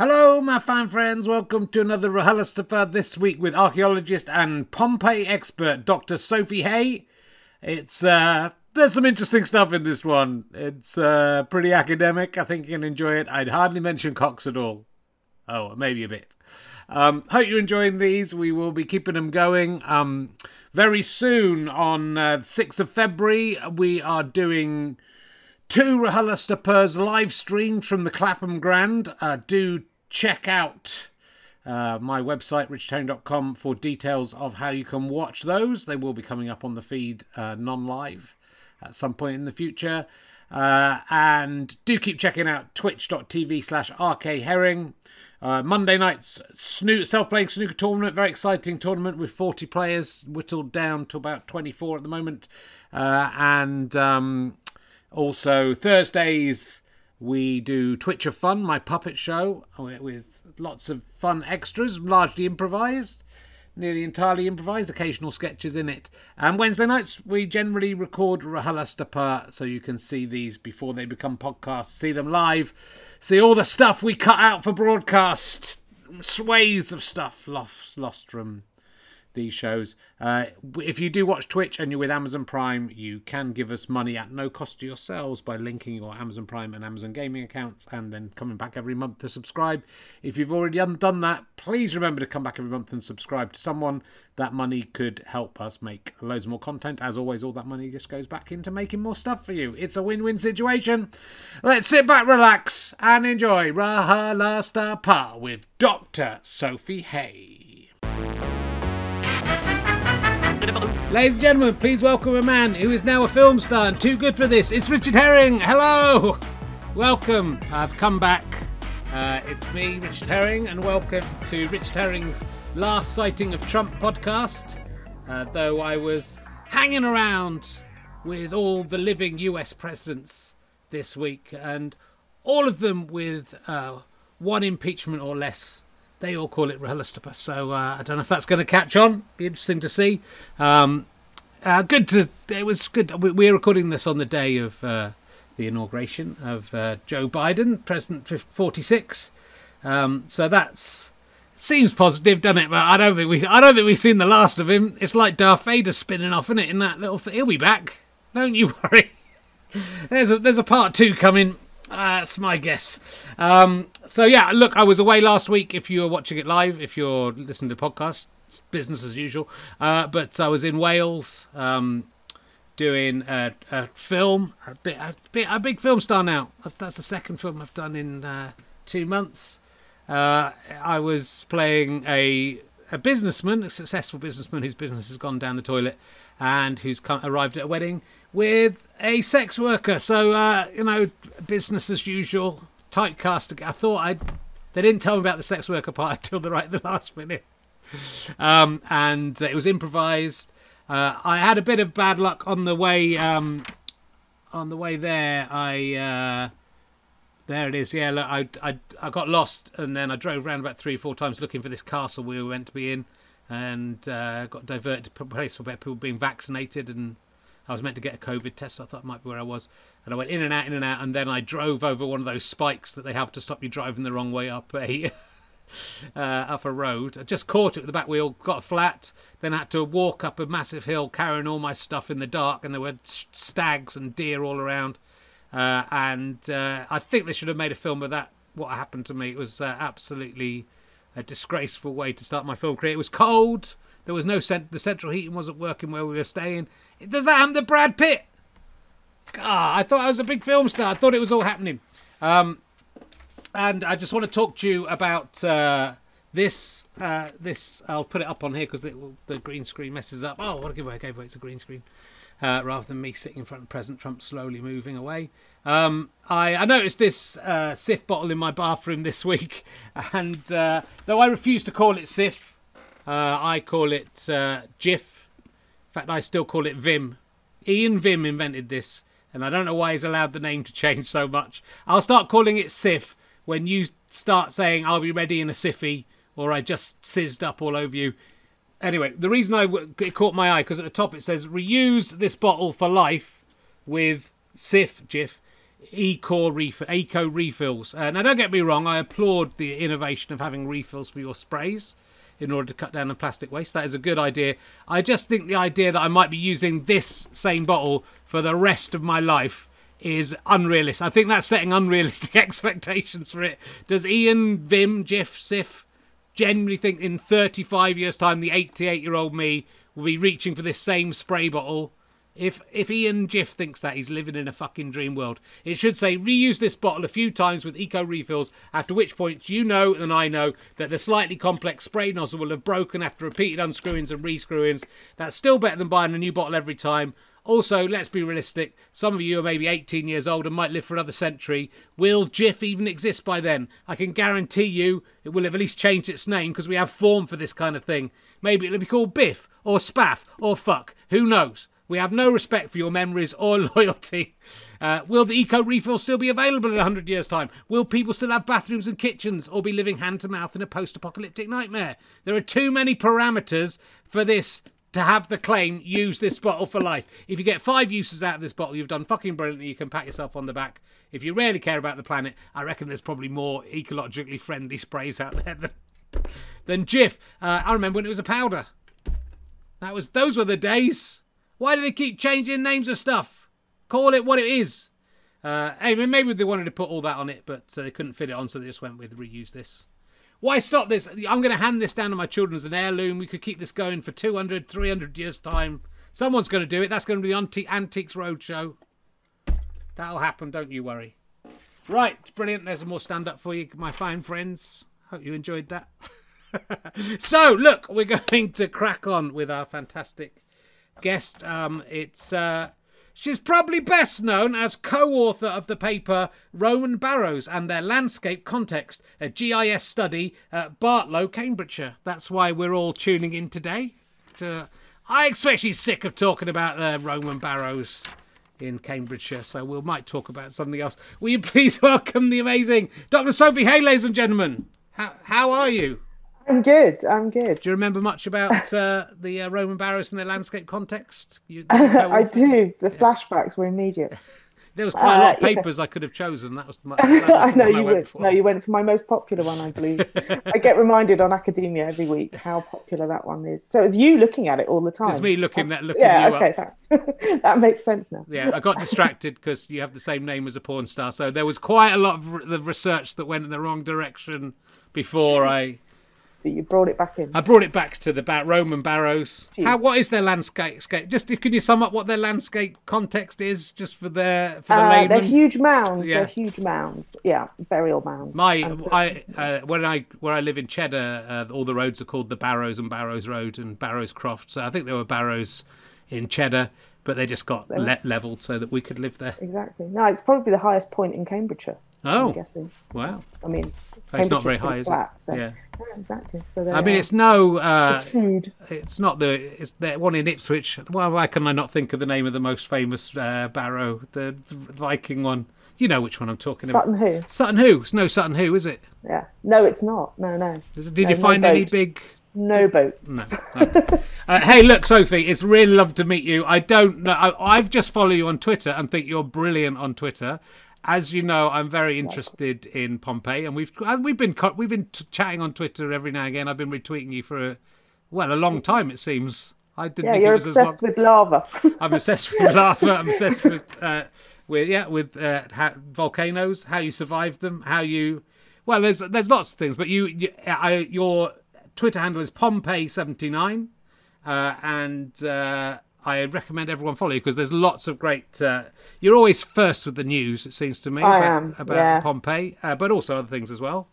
Hello, my fine friends. Welcome to another RHLSTP this week with archaeologist and Pompeii expert Dr. Sophie Hay. It's uh, there's some interesting stuff in this one. It's uh, pretty academic. I think you can enjoy it. I'd hardly mention Cox at all. Oh, maybe a bit. Um, hope you're enjoying these. We will be keeping them going. Um, very soon, on uh, 6th of February, we are doing two RHLSTPs live streamed from the Clapham Grand. Uh, do check out uh, my website, richherring.com, for details of how you can watch those. They will be coming up on the feed uh, non live at some point in the future. Uh, and do keep checking out twitch.tv slash rkherring. Uh, Monday night's snoo- self-playing snooker tournament, very exciting tournament with 40 players, whittled down to about 24 at the moment. Uh, and um, also Thursdays we do Twitch of Fun, my puppet show, with lots of fun extras, largely improvised, nearly entirely improvised, occasional sketches in it. And Wednesday nights, we generally record RHLSTP so you can see these before they become podcasts, see them live, see all the stuff we cut out for broadcast, swathes of stuff lost, lost from these shows. Uh, if you do watch Twitch and you're with Amazon Prime, you can give us money at no cost to yourselves by linking your Amazon Prime and Amazon Gaming accounts and then coming back every month to subscribe. If you've already done that, please remember to come back every month and subscribe to someone. That money could help us make loads more content. As always, all that money just goes back into making more stuff for you. It's a win win situation. Let's sit back, relax, and enjoy Raha RHLSTP with Dr. Sophie Hay. Ladies and gentlemen, please welcome a man who is now a film star and too good for this. It's Richard Herring. Hello. Welcome. I've come back. Uh, it's me, Richard Herring, and welcome to Richard Herring's last sighting of Trump podcast. Uh, though I was hanging around with all the living US presidents this week, and all of them with uh, one impeachment or less they all call it RHLSTP. So uh, I don't know if that's going to catch on. Be interesting to see. Um, uh, good to. It was good. We're recording this on the day of uh, the inauguration of uh, Joe Biden, President 46. Um, so that's seems positive, doesn't it? But I don't think we. I don't think we've seen the last of him. It's like Darth Vader spinning off, isn't it? In that little. He'll be back. Don't you worry. there's a there's a part two coming that's my guess. Um, so yeah, look, I was away last week. If you were watching it live, if you're listening to the podcast, it's business as usual. Uh, but I was in Wales um, doing a, a film, a, bit, a, bit, a big film star now. That's the second film I've done in uh, two months. Uh, I was playing a a businessman, a successful businessman whose business has gone down the toilet, and who's come, arrived at a wedding with a sex worker. So, uh, you know, business as usual, tight cast. I thought I'd. They didn't tell me about the sex worker part until the right the last minute. Um, and it was improvised. Uh, I had a bit of bad luck on the way. Um, on the way there, I uh, there it is. Yeah, look, I, I I got lost, and then I drove around about three, or four times looking for this castle we were meant to be in, and uh, got diverted to a place where people were being vaccinated, and I was meant to get a COVID test. So I thought it might be where I was, and I went in and out, in and out, and then I drove over one of those spikes that they have to stop you driving the wrong way up a. uh, up a road. I just caught it with the back wheel, got a flat, then had to walk up a massive hill carrying all my stuff in the dark, and there were stags and deer all around. Uh, and uh, I think they should have made a film of that. What happened to me? It was uh, absolutely a disgraceful way to start my film career. It was cold. There was no cent- the central heating wasn't working where we were staying. Does that happen to Brad Pitt? Ah, I thought I was a big film star. I thought it was all happening. Um, and I just want to talk to you about uh, this. Uh, this I'll put it up on here because the green screen messes up. Oh, what a giveaway! I gave away it's a green screen uh, rather than me sitting in front of President Trump slowly moving away. Um, I, I, noticed this uh, Cif bottle in my bathroom this week, and uh, though I refuse to call it Cif, uh, I call it uh, Jif. In fact, I still call it Vim. Ian Vim invented this, and I don't know why he's allowed the name to change so much. I'll start calling it Cif when you start saying I'll be ready in a Siffy or I just sizzed up all over you anyway, the reason I it caught my eye because at the top it says reuse this bottle for life with Cif Jif eco refill, eco refills. Uh, now, don't get me wrong, I applaud the innovation of having refills for your sprays in order to cut down on plastic waste. That is a good idea. I just think the idea that I might be using this same bottle for the rest of my life is unrealistic. I think that's setting unrealistic expectations for it. Does Ian, Vim, Jif, Cif generally think in 35 years' time the 88 year old me will be reaching for this same spray bottle? If if Ian Jif thinks that, he's living in a fucking dream world. It should say reuse this bottle a few times with eco refills, after which point you know and I know that the slightly complex spray nozzle will have broken after repeated unscrewings and rescrewings. That's still better than buying a new bottle every time. Also, let's be realistic. Some of you are maybe 18 years old and might live for another century. Will Jif even exist by then? I can guarantee you it will have at least changed its name because we have form for this kind of thing. Maybe it'll be called Biff or Spaff or Fuck. Who knows? We have no respect for your memories or loyalty. Uh, will the eco refill still be available in 100 years' time? Will people still have bathrooms and kitchens or be living hand to mouth in a post apocalyptic nightmare? There are too many parameters for this to have the claim use this bottle for life. If you get five uses out of this bottle, you've done fucking brilliantly. You can pat yourself on the back. If you really care about the planet, I reckon there's probably more ecologically friendly sprays out there than, than Jif. Uh, I remember when it was a powder. That was those were the days. Why do they keep changing names of stuff? Call it what it is. Uh, maybe they wanted to put all that on it, but uh, they couldn't fit it on, so they just went with reuse this. Why stop this? I'm going to hand this down to my children as an heirloom. We could keep this going for 200, 300 years' time. Someone's going to do it. That's going to be the Anti- Antiques Roadshow. That'll happen, don't you worry. Right, brilliant. There's more stand up for you, my fine friends. Hope you enjoyed that. so, look, we're going to crack on with our fantastic guest. Um, it's uh, She's probably best known as co author of the paper Roman Barrows and Their Landscape Context, a GIS study at Bartlow, Cambridgeshire. That's why we're all tuning in today. To, I expect she's sick of talking about the Roman Barrows in Cambridgeshire, so we might talk about something else. Will you please welcome the amazing Dr. Sophie Hay, ladies and gentlemen? How, how are you? I'm good. I'm good. Do you remember much about uh, the uh, Roman barrows and their landscape context? You, I do. The yeah. flashbacks were immediate. there was quite a lot of uh, papers yeah. I could have chosen. That was the, that was the I know you would. No, you went for my most popular one, I believe. I get reminded on Academia every week how popular that one is. So it's you looking at it all the time. It's me looking that looking yeah, okay, up. that makes sense now. Yeah, I got distracted because you have the same name as a porn star. So there was quite a lot of the research that went in the wrong direction before I but you brought it back in. I brought it back to the ba- Roman barrows. How, what is their landscape? Just can you sum up what their landscape context is, just for their for the uh, They're huge mounds. Yeah. They're huge mounds. Yeah, burial mounds. My, I uh, when I where I live in Cheddar, uh, all the roads are called the Barrows and Barrows Road and Barrows Croft. So I think there were barrows in Cheddar, but they just got le- leveled so that we could live there. Exactly. No, it's probably the highest point in Cambridgeshire. Oh, I'm guessing. Wow. I mean, it's not very high, is flat, it? So. Yeah. yeah. exactly. So I mean, it's no. Uh, it's not the. It's the one in Ipswich. Well, why can I not think of the name of the most famous uh, barrow, the, the, Viking one? You know which one I'm talking Sutton about. Sutton Hoo. Sutton Hoo. It's no Sutton Hoo, is it? Yeah. No, it's not. No, no. Did no, you find no any big? No boats. No. no. uh, hey, look, Sophie, it's really lovely to meet you. I don't know. I, I've just followed you on Twitter and think you're brilliant on Twitter as you know, I'm very interested in Pompeii, and we've we've been we've been chatting on Twitter every now and again. I've been retweeting you for a, well a long time, it seems. I didn't. Yeah, you're obsessed with lava. I'm obsessed with lava. I'm obsessed with uh, with yeah with uh, how, volcanoes, how you survive them, how you. Well, there's there's lots of things, but you, you I, your Twitter handle is Pompeii79, uh, and uh, I recommend everyone follow you because there's lots of great. Uh, you're always first with the news, it seems to me, I about, am, about yeah. Pompeii, uh, but also other things as well.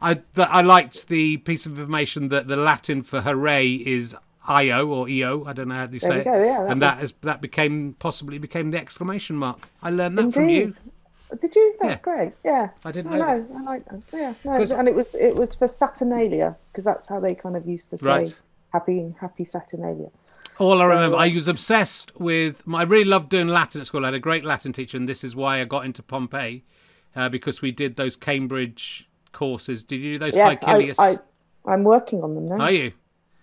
I I liked the piece of information that the Latin for hooray is io or eo. I don't know how you say it. Yeah, that and was... that is that became possibly became the exclamation mark. I learned that Indeed. from you. Did you? That's yeah. great. Yeah, I didn't I know. know. I like that. Yeah, no, and it was it was for Saturnalia because that's how they kind of used to say right. happy happy Saturnalia. All I remember, I was obsessed with. I really loved doing Latin at school. I had a great Latin teacher, and this is why I got into Pompeii, uh, because we did those Cambridge courses. Did you do those yes, Caecilius? I, I, am working on them now. Are you?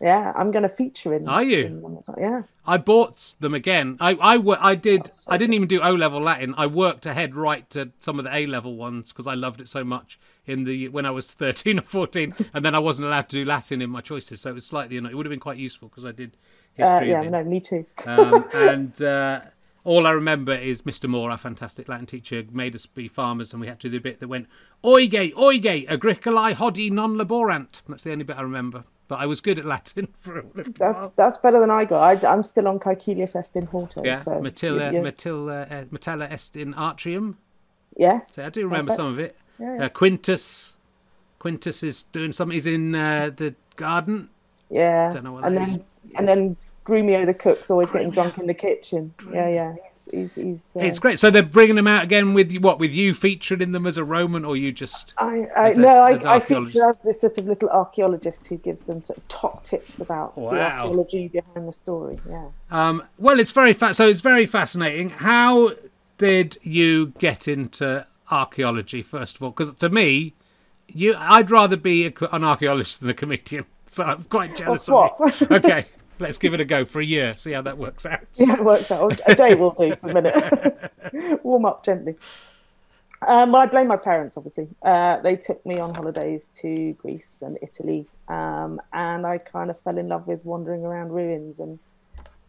Yeah, I'm going to feature in. Are you? in yeah. I bought them again. I I, I did. I didn't even do O level Latin. I worked ahead right to some of the A level ones because I loved it so much in the when I was thirteen or fourteen, and then I wasn't allowed to do Latin in my choices, so it was slightly. It would have been quite useful because I did history. yeah, no, me too. um, and uh, all I remember is Mr. Moore, our fantastic Latin teacher, made us be farmers, and we had to do the bit that went "Oige, oige, agricolae hodi non laborant." That's the only bit I remember. But I was good at Latin for a little while. That's that's better than I got. I, I'm still on Caecilius est in horto. Yeah, so Matilla, you- you- Matilla, uh, Matella est in atrium. yes. So I do remember some of it. Yeah, yeah. Uh, Quintus, Quintus is doing something. He's in uh, the garden. Yeah. Don't know what and that then is. and then Grumio the cook's always getting drunk in the kitchen. Yeah, yeah. He's he's, he's uh, It's great. So they're bringing them out again with you- what? With you featured in them as a Roman, or you just? I, I no, I, as an I feature as this sort of little archaeologist who gives them sort of top tips about the archaeology behind the story. Yeah. Um, well, it's very fa- so it's very fascinating. How did you get into archaeology first of all? Because to me, you I'd rather be a, an archaeologist than a comedian. So I'm quite jealous of you. Okay, let's give it a go for a year. See how that works out. Yeah, it works out. A day will do for a minute. Warm up gently. Um, well, I blame my parents, obviously. Uh, they took me on holidays to Greece and Italy, um, and I kind of fell in love with wandering around ruins and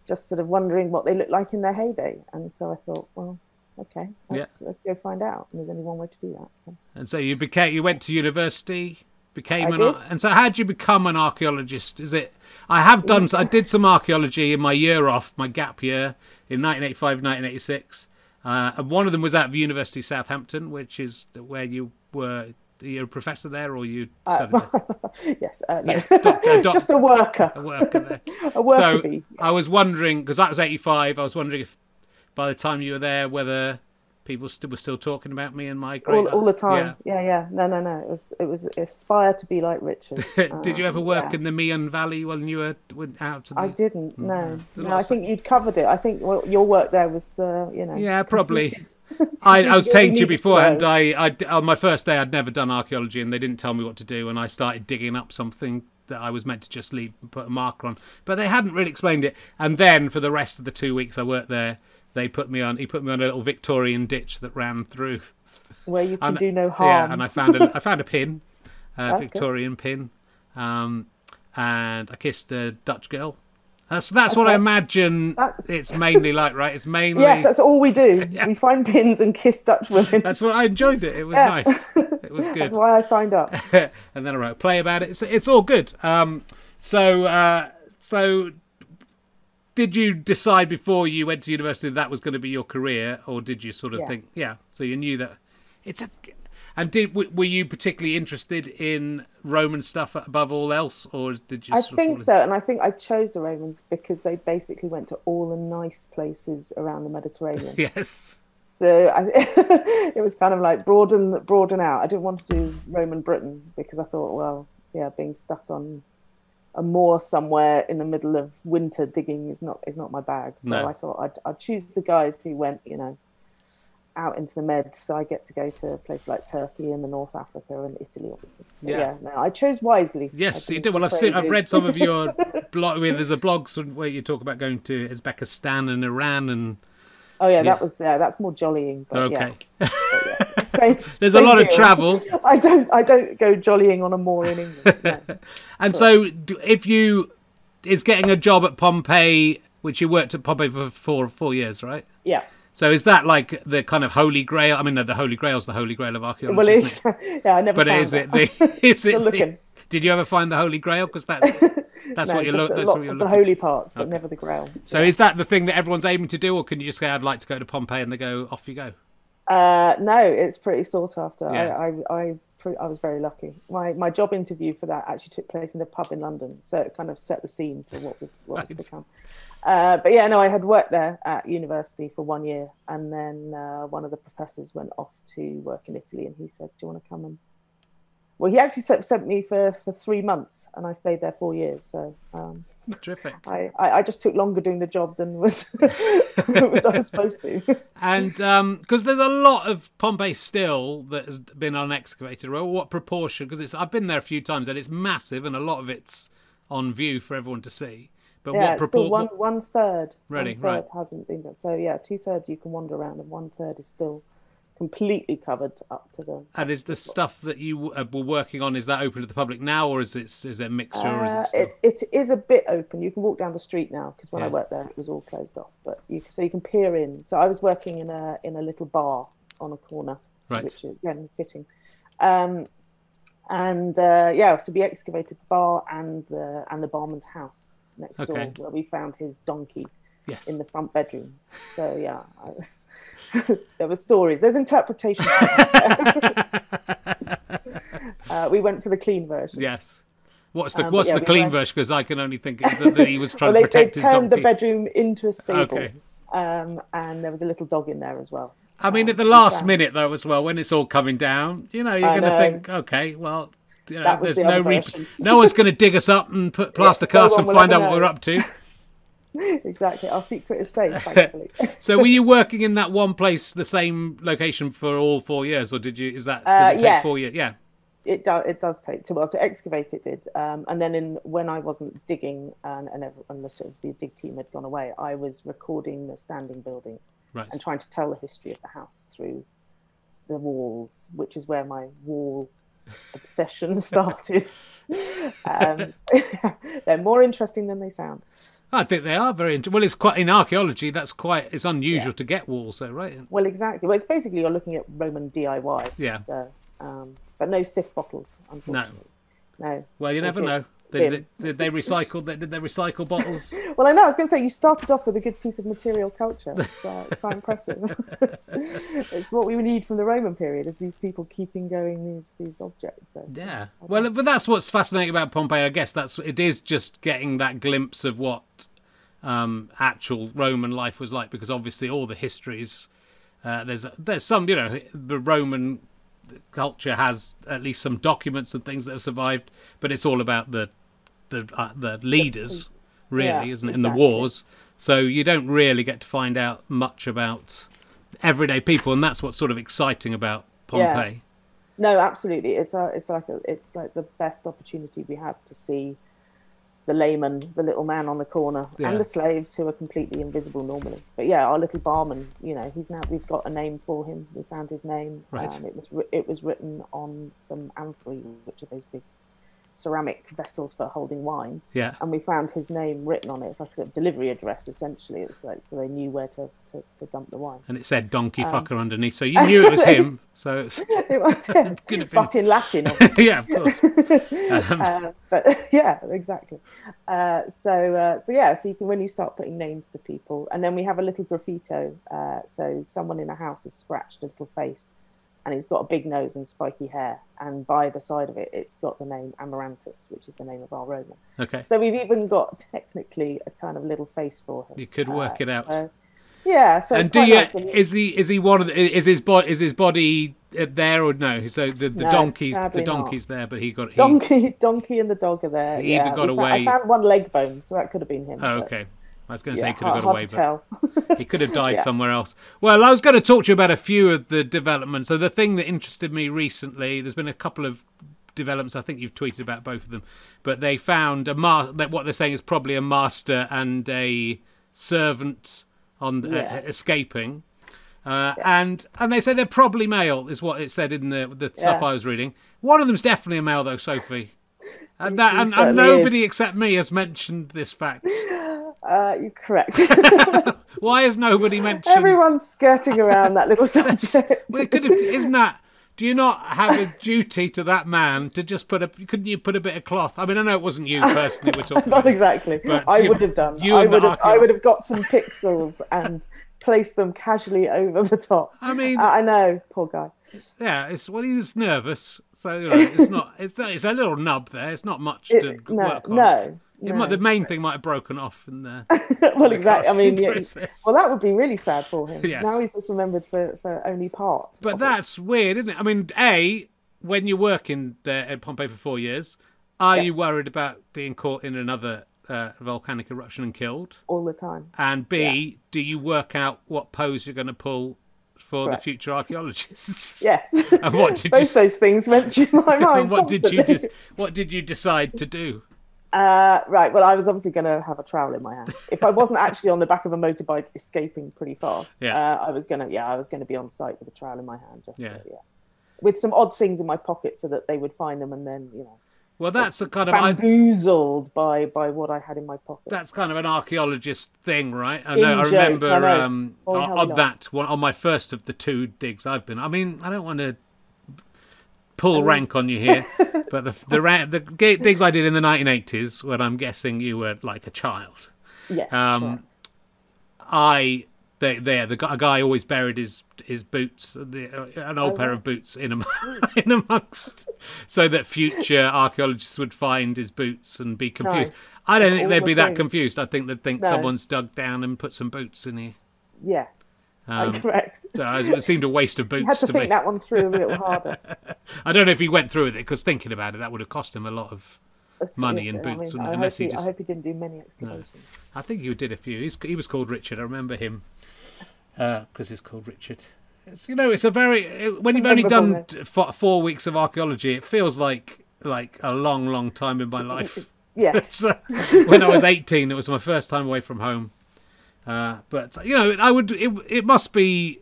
just sort of wondering what they looked like in their heyday. And so I thought, well, okay, let's, let's go find out. And there's only one way to do that. So. And so you became you went to university, became I an ar- and so how did you become an archaeologist? Is it I have done I did some archaeology in my year off, my gap year in 1985 1986. Uh, and one of them was at the University of Southampton, which is where you were you're a professor there or you studied there? yes, uh, no. Yeah, doc- just a worker, a worker there. a worker so bee. I was wondering because that was 85 I was wondering if by the time you were there whether people st- were still talking about me and my great all, all the time. Yeah. Yeah. yeah, No, no, no. It was it was aspire to be like Richard. Did you ever Um, work yeah. in the Meon Valley when you were went out to the? I didn't. No, no. lot I of think you'd covered it. I think well, your work there was, uh, you know. Yeah, probably. I, I was saying to you beforehand. I, I on my first day, I'd never done archaeology, and they didn't tell me what to do, and I started digging up something that I was meant to just leave and put a marker on, but they hadn't really explained it. And then for the rest of the two weeks I worked there, they put me on. He put me on a little Victorian ditch that ran through. Where you can And- do no harm. Yeah, and I found a, I found a pin, a That's good. Victorian pin, um, and I kissed a Dutch girl. That's that's what I imagine That's- it's mainly like, right? It's mainly Yes, that's all we do. We find pins and kiss Dutch women. That's what I enjoyed it. It was Yeah. nice. It was good. That's why I signed up. and then I wrote a play about it. It's, it's all good. Um, so uh, so did you decide before you went to university that, that was going to be your career, or did you sort of Yeah. think, yeah? So you knew that it's a. And did were you particularly interested in Roman stuff above all else, or did you? I think fall so, and I think I chose the Romans because they basically went to all the nice places around the Mediterranean. Yes. So I, it was kind of like broaden broaden out. I didn't want to do Roman Britain because I thought, well, yeah, being stuck on a moor somewhere in the middle of winter digging is not is not my bag. So No. I thought I'd, I'd choose the guys who went, you know, out into the med. So I get to go to places like Turkey and the North Africa and Italy, obviously. So, Yeah. yeah. no, I chose wisely. Yes, you didn't. Well, I've seen, I've read some of your blog. Where there's a blog where you talk about going to Uzbekistan and Iran, and Oh yeah, Yeah. that was yeah, that's more jollying. But okay, yeah, but yeah. Same, there's a same lot of travel. I don't I don't go jollying on a moor in England. No. And so, do- if you is getting a job at Pompeii, which you worked at Pompeii for four four years, right? Yeah. So is that like the kind of holy grail? I mean, no, the holy grail is the holy grail of archaeology. Well, isn't it's, it? yeah, I never. But is it the? Is it? Still the- looking. Did you ever find the holy grail? Because that's that's no, what you're looking. That's lots what you're of the holy parts, but never the grail. So is that the thing that everyone's aiming to do, or can you just say, "I'd like to go to Pompeii," and they go, "Off you go"? Uh, no, it's pretty sought after. Yeah. I, I, I, I was very lucky. My my job interview for that actually took place in a pub in London, so it kind of set the scene for what was what was to come. Uh, but yeah, no, I had worked there at university for one year, and then uh, one of the professors went off to work in Italy, and he said, "Do you want to come and?" Well, he actually sent, sent me for, for three months, and I stayed there four years. So um, Terrific. I, I, I just took longer doing the job than was, was I was supposed to. And because there's a lot of Pompeii still that has been unexcavated. Well, what proportion? Because it's I've been there a few times and it's massive, and a lot of it's on view for everyone to see. But Yeah, what proportion? one one third. Really? one third Right. hasn't been done. So yeah, two thirds you can wander around, and one third is still completely covered up to the. And is the stuff that you uh, were working on is that open to the public now, or is it is it a mixture, or is Uh, it still? it, it is a bit open. You can walk down the street now because when I Yeah. worked there, it was all closed off. But you so you can peer in. So I was working in a in a little bar on a corner, Right. which is again fitting. Um, and uh, yeah, so we excavated the bar and the and the barman's house next door, where we found his donkey yes. in the front bedroom. So yeah, I, there were stories. There's interpretation. uh, we went for the clean version. yes. What's the Um, what's yeah, the we clean went- version? Because I can only think that, that he was trying Well, to they, they protect his turned the bedroom into a stable, Okay. um, and there was a little dog in there as well. I mean, Um, at the last minute though, as well, when it's all coming down, you know, you're going to think, okay, well, you know, there's the no re- no one's going to dig us up and put plaster no casts one and find out what we're up to. exactly. Our secret is safe, thankfully. So, were you working in that one place, the same location for all four years, or did you? Is that does Uh, it take yes. four years? Yeah. it does. It does take well to excavate. It did, um, and then in when I wasn't digging and and, ev- and the sort of the dig team had gone away, I was recording the standing buildings Right. and trying to tell the history of the house through the walls, which is where my wall obsession started. um, they're more interesting than they sound. I think they are very. Well, it's quite in archaeology. That's quite. It's unusual to get walls, though, right? Well, exactly. Well, it's basically you're looking at Roman DIY. Yeah. So, um, but no Cif bottles, unfortunately. No. Well, you never know. Did, Did. did, did they recycle? Did they recycle bottles? Well, I know. I was going to say you started off with a good piece of material culture. It's, uh, it's quite impressive. it's what we need from the Roman period: is these people keeping going these these objects. So, Yeah. Well, but that's what's fascinating about Pompeii. I guess that's it is just getting that glimpse of what um, actual Roman life was like, because obviously all the histories uh, there's there's some you know the Roman culture has at least some documents and things that have survived, but it's all about the the uh, the leaders, really, Yeah, isn't it? In the wars, so you don't really get to find out much about everyday people, and that's what's sort of exciting about Yeah. Pompeii. No, absolutely. It's a, it's like a, it's like the best opportunity we have to see the layman, the little man on the corner, Yeah. and the slaves who are completely invisible normally. But yeah, our little barman, you know, he's now we've got a name for him. We found his name. Right. Um, it was it was written on some amphorae, which are those big ceramic vessels for holding wine, Yeah. and we found his name written on it. It's like a sort of delivery address essentially. It's like so they knew where to, to, to dump the wine. and it said donkey Um, fucker underneath, so you knew it was him. So it's, It was, yes, could have been- but in Latin. yeah, of course. Um, uh, but yeah, exactly. Uh, so uh, so yeah, so you can when you start putting names to people, and then we have a little graffito. Uh, so someone in a house has scratched a little face, and he's got a big nose and spiky hair, and by the side of it, it's got the name Amaranthus, which is the name of our Roman. okay, So we've even got technically a kind of little face for him. You could work Uh, it out. so- yeah. So and do you nice is he is he one of the, is his body is his body uh, there or no? So the the No, donkey's the sadly not. donkey's there, but he got Donkey, donkey, and the dog are there. He either yeah, got we found- away- I found one leg bone, so that could have been him. Oh, okay. I was going to say he could have got away, but he could have died Yeah. somewhere else. Well, I was going to talk to you about a few of the developments. So the thing that interested me recently, there's been a couple of developments. I think you've tweeted about both of them, but they found a ma- that what they're saying is probably a master and a servant on uh, Yeah. escaping. Uh, and and they say they're probably male, is what it said in the the stuff Yeah. I was reading. One of them's definitely a male, though, Sophie. And, that, and, and nobody is. except me has mentioned this fact. Uh, you're correct. Why has nobody mentioned? Everyone's skirting around that little subject. Well, it could have, isn't that? Do you not have a duty to that man to just put a? Couldn't you put a bit of cloth? I mean, I know it wasn't you personally. We're talking. Not about. exactly. I would have done. you I would have. I would have got some pixels and placed them casually over the top. I mean, I I know, poor guy. yeah, it's well, he was nervous, so you know, it's not. It's it's a little nub there. It's not much to no, work on. no, It no. might, the main thing might have broken off in there. well, exactly. I mean, yeah, well, that would be really sad for him. Yes. Now he's just remembered for, for only part. But of it. that's weird, isn't it? I mean, a when you're working there at Pompeii for four years, are Yeah. you worried about being caught in another uh, volcanic eruption and killed? all the time. And B, do you work out what pose you're going to pull for Correct. the future archaeologists? Yes. And what did Both s- those things went through my mind. And what did you constantly. dis- What did you decide to do? Uh, right. Well, I was obviously going to have a trowel in my hand. If I wasn't actually on the back of a motorbike escaping pretty fast, Yeah. uh, I was gonna. Yeah, I was going to be on site with a trowel in my hand. Just Yeah. yeah. With some odd things in my pocket so that they would find them and then you know Well, that's a kind of I, bamboozled by by what I had in my pocket. that's kind of an archaeologist thing, right? I know. I joke, remember I know. um, Oh, on, on that one on my first of the two digs I've been. I mean, I don't want to pull rank on you here, but the the, ra- the digs I did in the 1980s, when I'm guessing you were like a child. yes. um. I they there the a guy always buried his his boots the, uh, an old Oh, pair of boots in am- in amongst so that future archaeologists would find his boots and be confused. Nice. I don't think they'd the be that confused. I think they'd think No. someone's dug down and put some boots in here. Yes. Um, correct. it seemed a waste of You had boots to to think me. that one through a little harder. I don't know if he went through with it because thinking about it, that would have cost him a lot of. But Money yes, in I boots, mean? I, Unless hope he he, just- I hope he didn't do many excavations. I think he did a few. He's, he was called Richard. I remember him because he's called Richard. It's, you know, it's a very it- when you've only done four, four weeks of archaeology, it feels like like a long, long time in my life. Yes. When I was 18, it was my first time away from home. Uh, but you know, I would. It, it must be.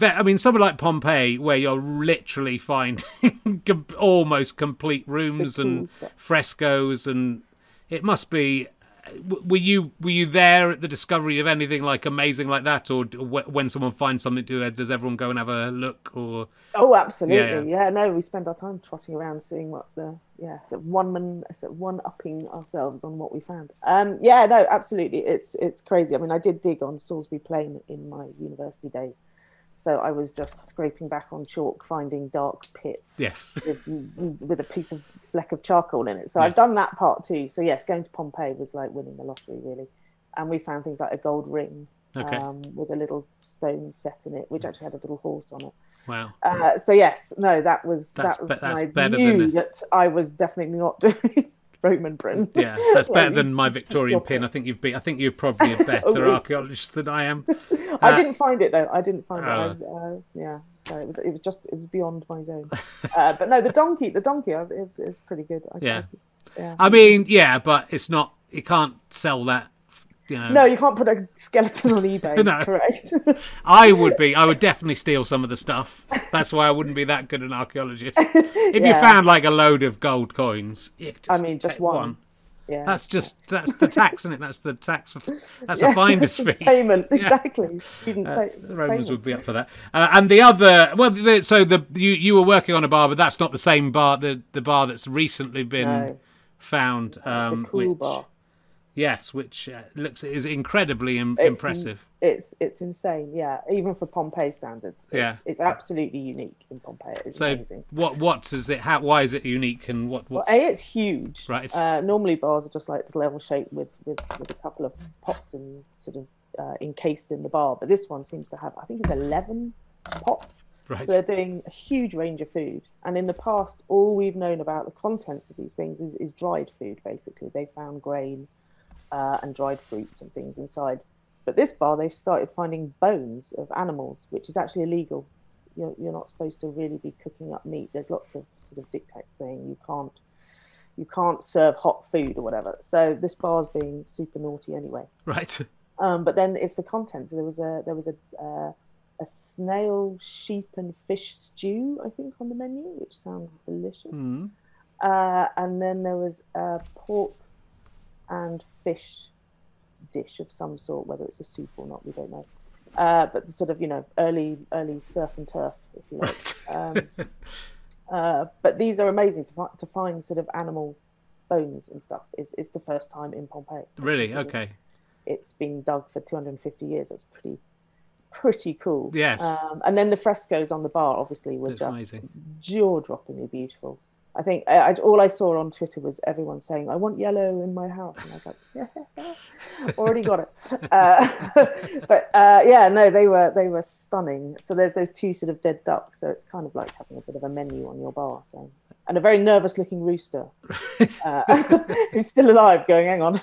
I mean, somewhere like Pompeii, where you're literally finding almost complete rooms and frescoes, and it must be. Were you were you there at the discovery of anything like amazing like that, or when someone finds something to do, does everyone go and have a look? Or Oh, absolutely. Yeah, Yeah, no, we spend our time trotting around seeing what the yeah, sort of one man, sort of one upping ourselves on what we found. Um, yeah, no, absolutely. It's it's crazy. I mean, I did dig on Salisbury Plain in my university days, so I was just scraping back on chalk, finding dark pits yes, with with a piece of fleck of charcoal in it. So I've done that part too. So yes, going to Pompeii was like winning the lottery, really. And we found things like a gold ring. Okay. Um, with a little stone set in it, which actually had a little horse on it. wow. Uh, so yes, no, that was That's that was be- that's I better knew than a- that I was definitely not doing Roman Britain. Yeah, that's better than my Victorian pin. I think you've been. I think you're probably a better Oh, archaeologist than I am. I Uh, didn't find it though. I didn't find Oh. it. I, uh, yeah, so it was it was just it was beyond my zone. uh, but no, the donkey, the donkey uh, is is pretty good. I Yeah. think yeah. I mean, yeah, but it's not. You can't sell that. You know. no, you can't put a skeleton on eBay. No. Correct. I would be. I would definitely steal some of the stuff. That's why I wouldn't be that good an archaeologist. If you found like a load of gold coins, I mean, just take one. yeah. That's just that's the tax, isn't it? That's the tax. For, that's a Yes, finder's fee. Payment exactly. Student pay, The Romans payment. would be up for that. Uh, and the other, well, the, so the you you were working on a bar, but that's not the same bar. The the bar that's recently been No. found. Um, cool which, bar. Yes, which uh, looks is incredibly Im- It's- impressive. It's it's insane, yeah. Even for Pompeii standards, it's, Yeah. it's absolutely unique in Pompeii. It's So amazing. what what does it? How why is it unique? And what Well, a it's huge. Right. Uh, normally bars are just like little level shaped with, with with a couple of pots and sort of uh, encased in the bar, but this one seems to have I think it's eleven pots. right? So they're doing a huge range of food. And in the past, all we've known about the contents of these things is, is dried food, basically. They found grain uh, and dried fruits and things inside. But this bar, they've started finding bones of animals, which is actually illegal. You're, you're not supposed to really be cooking up meat. There's lots of sort of dictates saying you can't you can't serve hot food or whatever. So this bar's being super naughty anyway. right. Um, but then it's the contents. There was a there was a uh, a snail, sheep, and fish stew, I think, on the menu, which sounds delicious. Mm. Uh, and then there was a pork and fish dish of some sort, whether it's a soup or not, we don't know. Uh, but the sort of you know early early surf and turf, if you like. Right. Um, uh, but these are amazing to, fi- to find sort of animal bones and stuff. Is is the first time in Pompeii. really? Okay. it's been dug for 250 years. That's pretty, pretty cool. Yes. Um, and then the frescoes on the bar, obviously, were That's just jaw-droppingly beautiful. I think I, I, all I saw on Twitter was everyone saying, "I want yellow in my house," and I was like, "Yeah, "Already got it." Uh, but uh, yeah, no, they were they were stunning. So there's those two sort of dead ducks. So it's kind of like having a bit of a menu on your bar. So and a very nervous-looking rooster uh, who's still alive, going, "Hang on,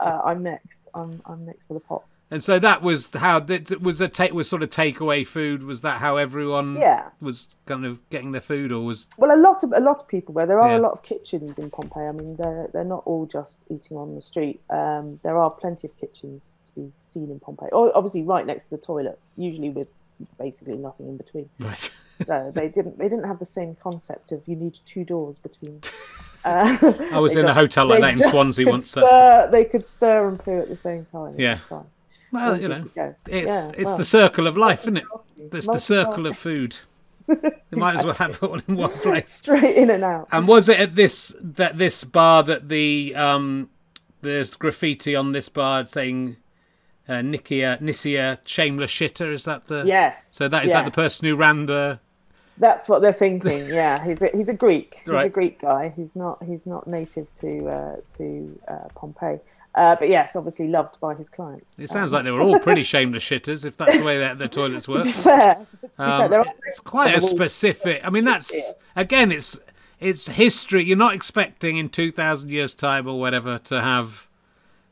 uh, I'm next. I'm I'm next for the pot." And so that was how that was a take was sort of takeaway food. Was that how everyone Yeah. was kind of getting their food, or was Well, a lot of a lot of people where there are Yeah. a lot of kitchens in Pompeii. I mean, they're they're not all just eating on the street. Um, there are plenty of kitchens to be seen in Pompeii. Oh, obviously, right next to the toilet, usually with basically nothing in between. right? So they didn't they didn't have the same concept of you need two doors between. Uh, I was in a hotel like that in Swansea once. Stir, they could stir and poo at the same time. Yeah. Well, you know, it's Yeah, it's well, the circle of life, isn't it? It's the circle of food. You might as well have it all in one place. straight in and out. And was it at this that this bar that the um there's graffiti on this bar saying uh, Nikia Nisia shameless shitter? Is that the Yes. So that is yeah. that the person who ran the That's what they're thinking. Yeah, he's a, he's a Greek. He's a Greek guy. He's not he's not native to uh, to uh, Pompeii. Uh, but yes, obviously loved by his clients. It sounds like they were all pretty shameless shitters, if that's the way that their toilets work. fair. Um, it's quite a specific. I mean, that's again, it's it's history. You're not expecting in two thousand years' time or whatever to have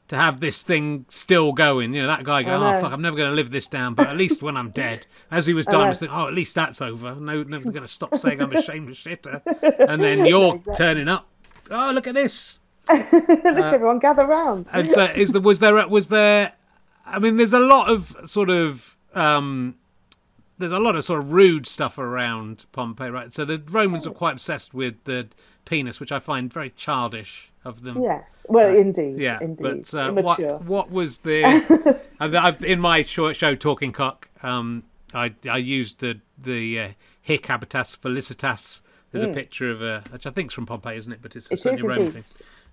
to have this thing still going. You know, that guy go, oh fuck, I'm never going to live this down. But at least when I'm dead, as he was dying, I was thinking, oh, at least that's over. No, never going to stop saying I'm a shameless shitter. And then you're exactly. turning up. Oh, look at this. Look, everyone gather round. And so, is there was there was there? I mean, there's a lot of sort of um, there's a lot of sort of rude stuff around Pompeii, right? So the Romans were quite obsessed with the penis, which I find very childish of them. Yes. Well, indeed. Yeah, indeed. but uh, what what was the? I've, I've, in my short show Talking Cock, um, I I used the the uh, Hic habitas felicitas. There's a picture of a, which I think's from Pompeii, isn't it? But it's. It certainly Roman thing.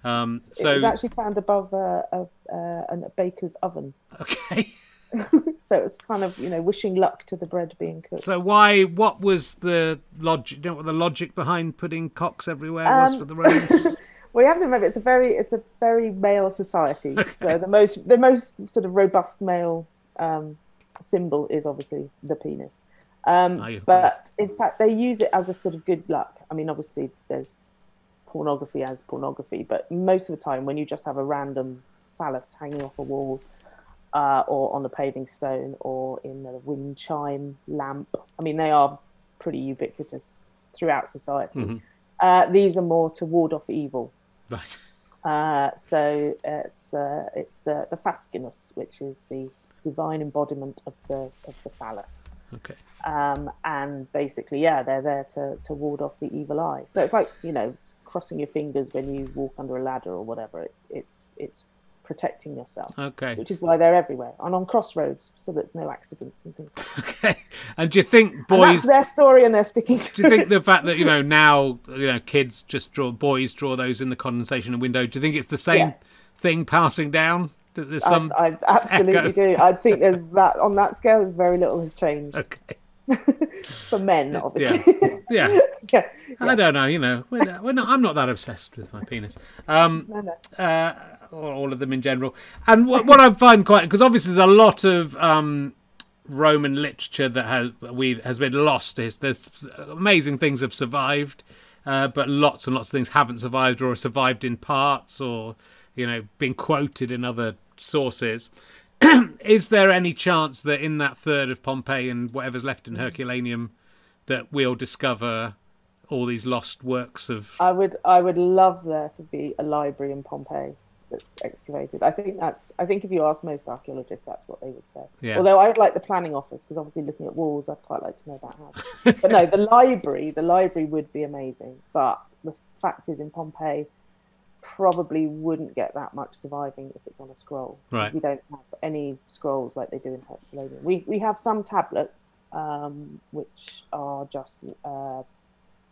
Um, it so was actually found above a, a, uh, a baker's oven. okay. So it was kind of, you know, wishing luck to the bread being cooked. So why? What was the logic? You know what the logic behind putting cocks everywhere was Um, for the Romans? Well, you have to remember it's a very it's a very male society. So the most the most sort of robust male um, symbol is obviously the penis. Um, but in fact, they use it as a sort of good luck. I mean, obviously, there's pornography as pornography, but most of the time, when you just have a random phallus hanging off a wall, uh, or on a paving stone, or in a wind chime lamp, I mean, they are pretty ubiquitous throughout society. Mm-hmm. Uh, these are more to ward off evil. right. Uh, so it's uh, it's the the fascinus, which is the divine embodiment of the of the phallus. Okay. Um, and basically, yeah, they're there to, to ward off the evil eye. So it's like you know, crossing your fingers when you walk under a ladder or whatever. It's it's it's protecting yourself, Okay. which is why they're everywhere and on crossroads, so that no accidents and things. Like that. Okay. And do you think And boys? that's their story, and they're sticking to Do you think it. the fact that you know now you know kids just draw boys draw those in the condensation and window? Do you think it's the same Yeah. thing passing down? That there's some I, I absolutely echo. do. I think there's that on that scale. There's very little has changed okay. for men, obviously. Yeah. yeah. I don't know. You know, we're not, we're not, I'm not that obsessed with my penis. Um, No, no. uh, or all of them in general. And what, what I find quite because obviously there's a lot of um, Roman literature that has we has been lost. Is there's amazing things have survived, uh, but lots and lots of things haven't survived or survived in parts or you know been quoted in other sources. Is there any chance that in that third of Pompeii and whatever's left in mm. Herculaneum that we'll discover all these lost works of I would I would love there to be a library in Pompeii that's excavated. I think that's I think if you ask most archaeologists, that's what they would say. Yeah. Although I'd like the planning office because obviously looking at walls, I'd quite like to know about how. but no, the library, the library would be amazing. But the fact is, in Pompeii, probably wouldn't get that much surviving if it's on a scroll. Right. We don't have any scrolls like they do in Herculaneum. We we have some tablets, um, which are just uh,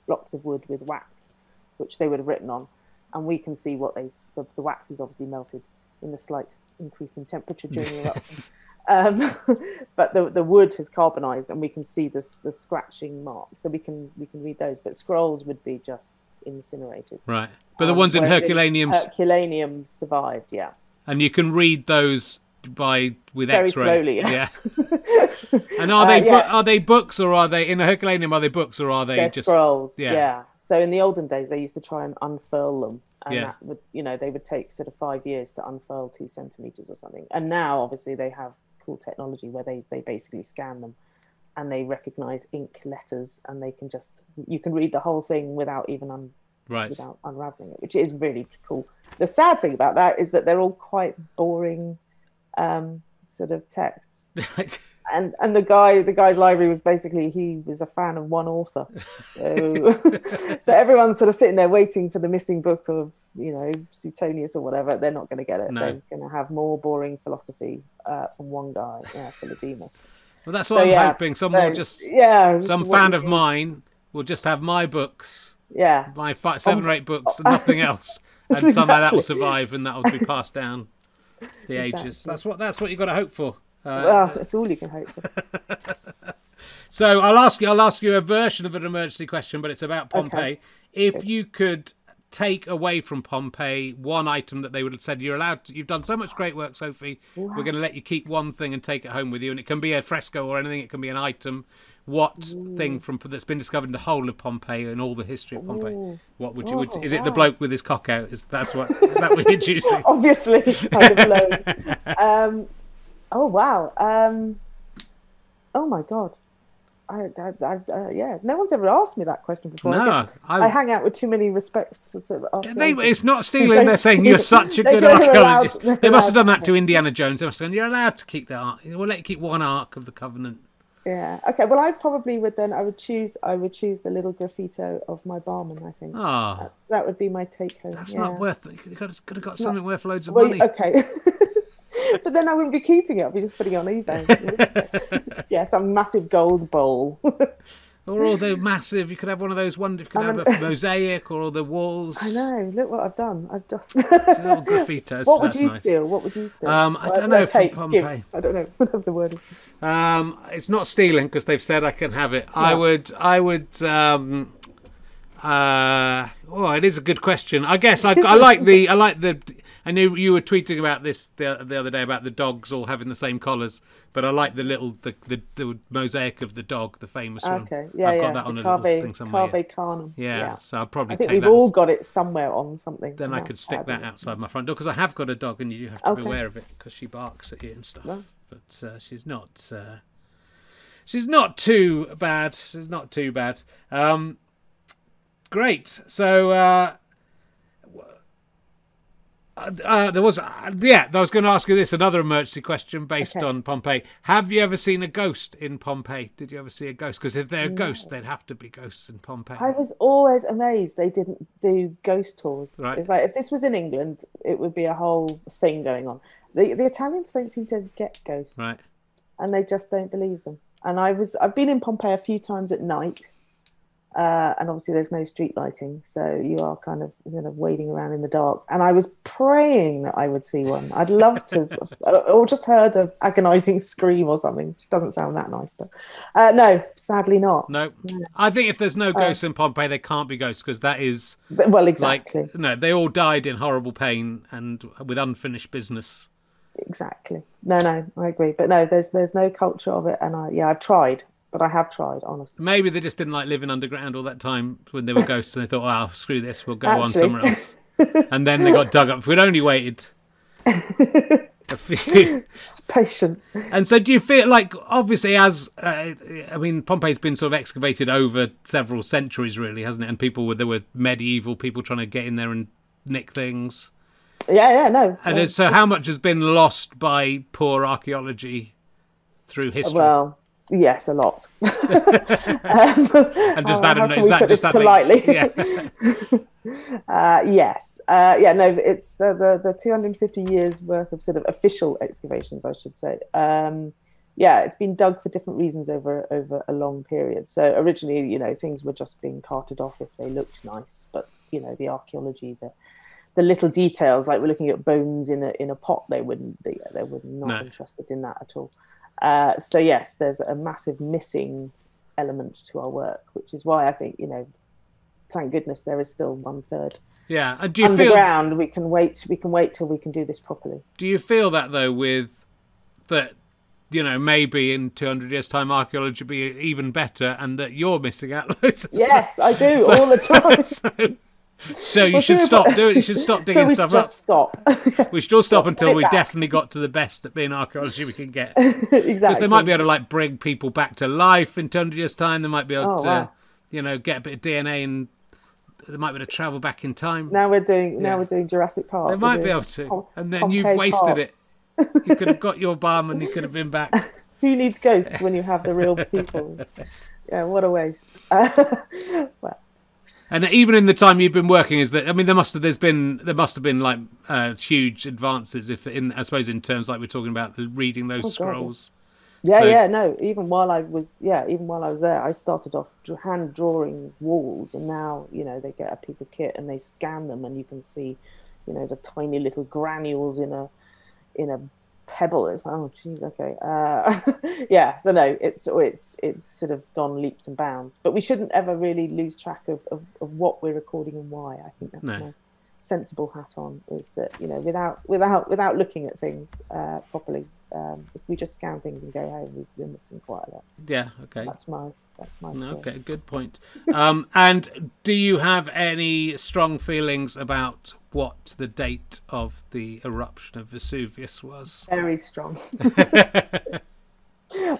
blocks of wood with wax, which they would have written on, and we can see what they the, the wax is obviously melted in the slight increase in temperature during the eruption. Um, but the the wood has carbonized, and we can see this the scratching marks, so we can we can read those. But scrolls would be just incinerated. right, but the Um, ones in Herculaneum, Herculaneum survived, yeah. and you can read those by with Very X-ray. slowly, yes. Yeah. and are Uh, they bu- are they books or are they in a Herculaneum? Are they books or are they They're just scrolls. yeah. Yeah. So in the olden days, they used to try and unfurl them, and Yeah. that would, you know, they would take sort of five years to unfurl two centimeters or something. And now, obviously, they have cool technology where they they basically scan them, and they recognize ink letters, and they can just you can read the whole thing without even un, right? without unraveling it, which is really cool. The sad thing about that is that they're all quite boring, um, sort of texts. Right. and and the guy the guy's library was basically he was a fan of one author so so everyone's sort of sitting there waiting for the missing book of you know suetonius or whatever they're not going to get it No. they're going to have more boring philosophy uh, from one guy yeah philodemus Well, that's what So, I'm yeah, hoping. Someone So, just yeah some fan of mine will just have my books, yeah my five, seven Um, or eight books, and nothing else, and somehow that will survive, and that will be passed down the ages. Exactly. That's what that's what you got to hope for. Uh, well that's all you can hope for So I'll ask you. I'll ask you a version of an emergency question, but it's about Pompeii. Okay. If you could take away from Pompeii one item that they would have said you're allowed to, you've done so much great work sophie we're going to let you keep one thing and take it home with you and it can be a fresco or anything it can be an item what thing from that's been discovered in the whole of pompeii and all the history of pompeii Ooh. what would you would, Oh, is it the bloke with his cock out is that's what is that what you're choosing obviously kind of um oh wow um oh my god I, I, I uh, yeah, no one's ever asked me that question before. I, No, I- I, hang out with too many respectful sort of they, it's not stealing. They're saying you're such a good go, "They're allowed- archaeologist. they're They must have done that to to Indiana Jones. They must have gone, you're allowed to keep the ark. We'll let you keep one ark of the covenant. Yeah. Okay. Well, I probably would then. I would choose. I would choose the little graffito of my barman. I think Ah, that's that would be my take home. that's yeah. not worth. You could have got something worth loads of Well, money. okay. but then I wouldn't be keeping it. I'd be just putting it on eBay. yeah, some massive gold bowl. Or all the massive. You could have one of those. One. You could have a mosaic or all the walls. I know. Look what I've done. I've just. Little graffitos. what would you nice. steal? What would you steal? Um, I don't no, know from Pompeii. give. I don't know. Whatever the word is. Um, it's not stealing because they've said I can have it. I would. I would. Um, uh, oh, it is a good question. I guess I, I like the. I like the. I knew you were tweeting about this the, the other day about the dogs all having the same collars, but I like the little the, the, the mosaic of the dog, the famous one. Okay. Yeah, I've yeah. got that on the a little Cave, thing somewhere. Canem. yeah, so I'll probably I think take we've that. all as- got it somewhere on something. then I could stick that outside my front door because I have got a dog, and you have to be aware of it because she barks at you and stuff. But uh, she's not. Uh, she's not too bad. She's not too bad. Um, great. So. Uh, uh, there was, uh, yeah. I was going to ask you this another emergency question based Okay. on Pompeii. Have you ever seen a ghost in Pompeii? Did you ever see a ghost? Because if they're ghosts, they'd have to be ghosts in Pompeii. I was always amazed they didn't do ghost tours. Right. It's like if this was in England, it would be a whole thing going on. The the Italians don't seem to get ghosts, Right. And they just don't believe them. And I was I've been in Pompeii a few times at night, uh, and obviously there's no street lighting, so you are kind of you know wading around in the dark. And I was praying that I would see one. I'd love to, or just heard an agonising scream or something. Which doesn't sound that nice, but uh, no, sadly not. No, I think if there's no ghosts in Pompeii, there can't be ghosts because that is well, like exactly. no, they all died in horrible pain and with unfinished business. exactly no no i agree but no there's there's no culture of it and i yeah i've tried but i have tried honestly Maybe they just didn't like living underground all that time when they were ghosts, and they thought, "Oh, screw this, we'll go on somewhere else." And then they got dug up. If we'd only waited. a few- it's patience and so, do you feel like, obviously, as uh, I mean, Pompeii's been sort of excavated over several centuries, really, hasn't it? And people were there were medieval people trying to get in there and nick things. yeah yeah no And no. so, how much has been lost by poor archaeology through history? well yes a lot. Um, and does how- that how is that just that politely? Yeah, uh, yes. Uh, yeah no it's uh, the the 250 years worth of sort of official excavations i should say. Um, yeah it's been dug for different reasons over over a long period. So originally you know things were just being carted off if they looked nice but you know the archaeology the the little details like we're looking at bones in a in a pot they wouldn't they, they were not No. interested in that at all uh, so yes there's a massive missing element to our work which is why i think you know thank goodness there is still one third yeah. And do you feel we can wait we can wait till we can do this properly do you feel that though with that you know maybe in 200 years time archaeology will be even better and that you're missing out loads of Yes, stuff. I do all the time. so, so you Well, should stop doing you should stop digging we stuff just up stop. we should all stop Stop, until we back. definitely got to the best at being archaeology we can get exactly. because they might be able to like bring people back to life in 200 years time they might be able Oh, to wow. you know get a bit of dna and they might be able to travel back in time Now we're doing. Yeah. Now we're doing Jurassic Park. they might be able to Pom- and then you've wasted Park. it you could have got your bum and you could have been back Who needs ghosts when you have the real people? yeah, what a waste. well, And even in the time you've been working, is that I mean, there must have there's been there must have been like uh, huge advances. If in I suppose in terms like we're talking about the reading those Oh, God, yeah. scrolls. yeah, So- yeah, no. Even while I was, yeah, even while I was there, I started off hand drawing walls, and now you know they get a piece of kit and they scan them, and you can see, you know, the tiny little granules in a in a pebble. It's like, oh, geez, okay, uh, yeah. So no, it's it's it's sort of gone leaps and bounds, but we shouldn't ever really lose track of of, of what we're recording and why. I think that's No. Sensible hat on is that you know without without without looking at things uh, properly um, if we just scan things and go home we- we're missing quite a lot Yeah. Okay. that's my that's my story. Okay. Good point. Um, and do you have any strong feelings about what the date of the eruption of Vesuvius was? very strong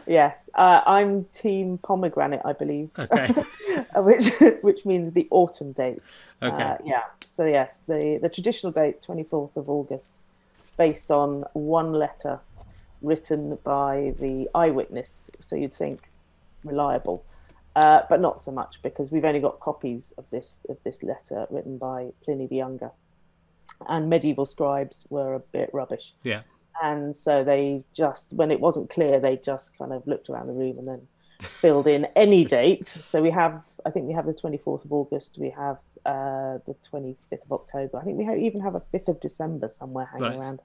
yes uh, i'm team pomegranate i believe Okay. uh, which which means the autumn date Okay. Uh, yeah. So yes, the the traditional date, twenty fourth of August, based on one letter written by the eyewitness. So you'd think reliable, uh, but not so much because we've only got copies of this of this letter written by Pliny the Younger, and medieval scribes were a bit rubbish. yeah. And so they just, when it wasn't clear, they just kind of looked around the room and then filled in any date. So we have, I think we have the 24th of August, we have uh, the 25th of October. I think we have, even have a 5th of December somewhere hanging Right. around.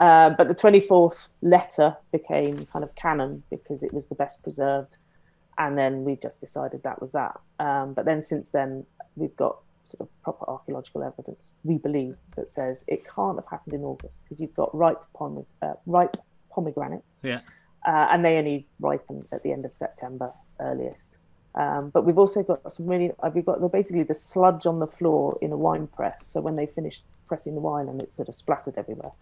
Uh, but the 24th letter became kind of canon because it was the best preserved. And then we just decided that was that. Um, but then since then, we've got sort of proper archaeological evidence, we believe, that says it can't have happened in August because you've got ripe, pome- uh, ripe pomegranates Yeah. uh, and they only ripen at the end of September earliest. Um, but we've also got some really, uh, we've got the, basically the sludge on the floor in a wine press. So when they finished pressing the wine and it sort of splattered everywhere,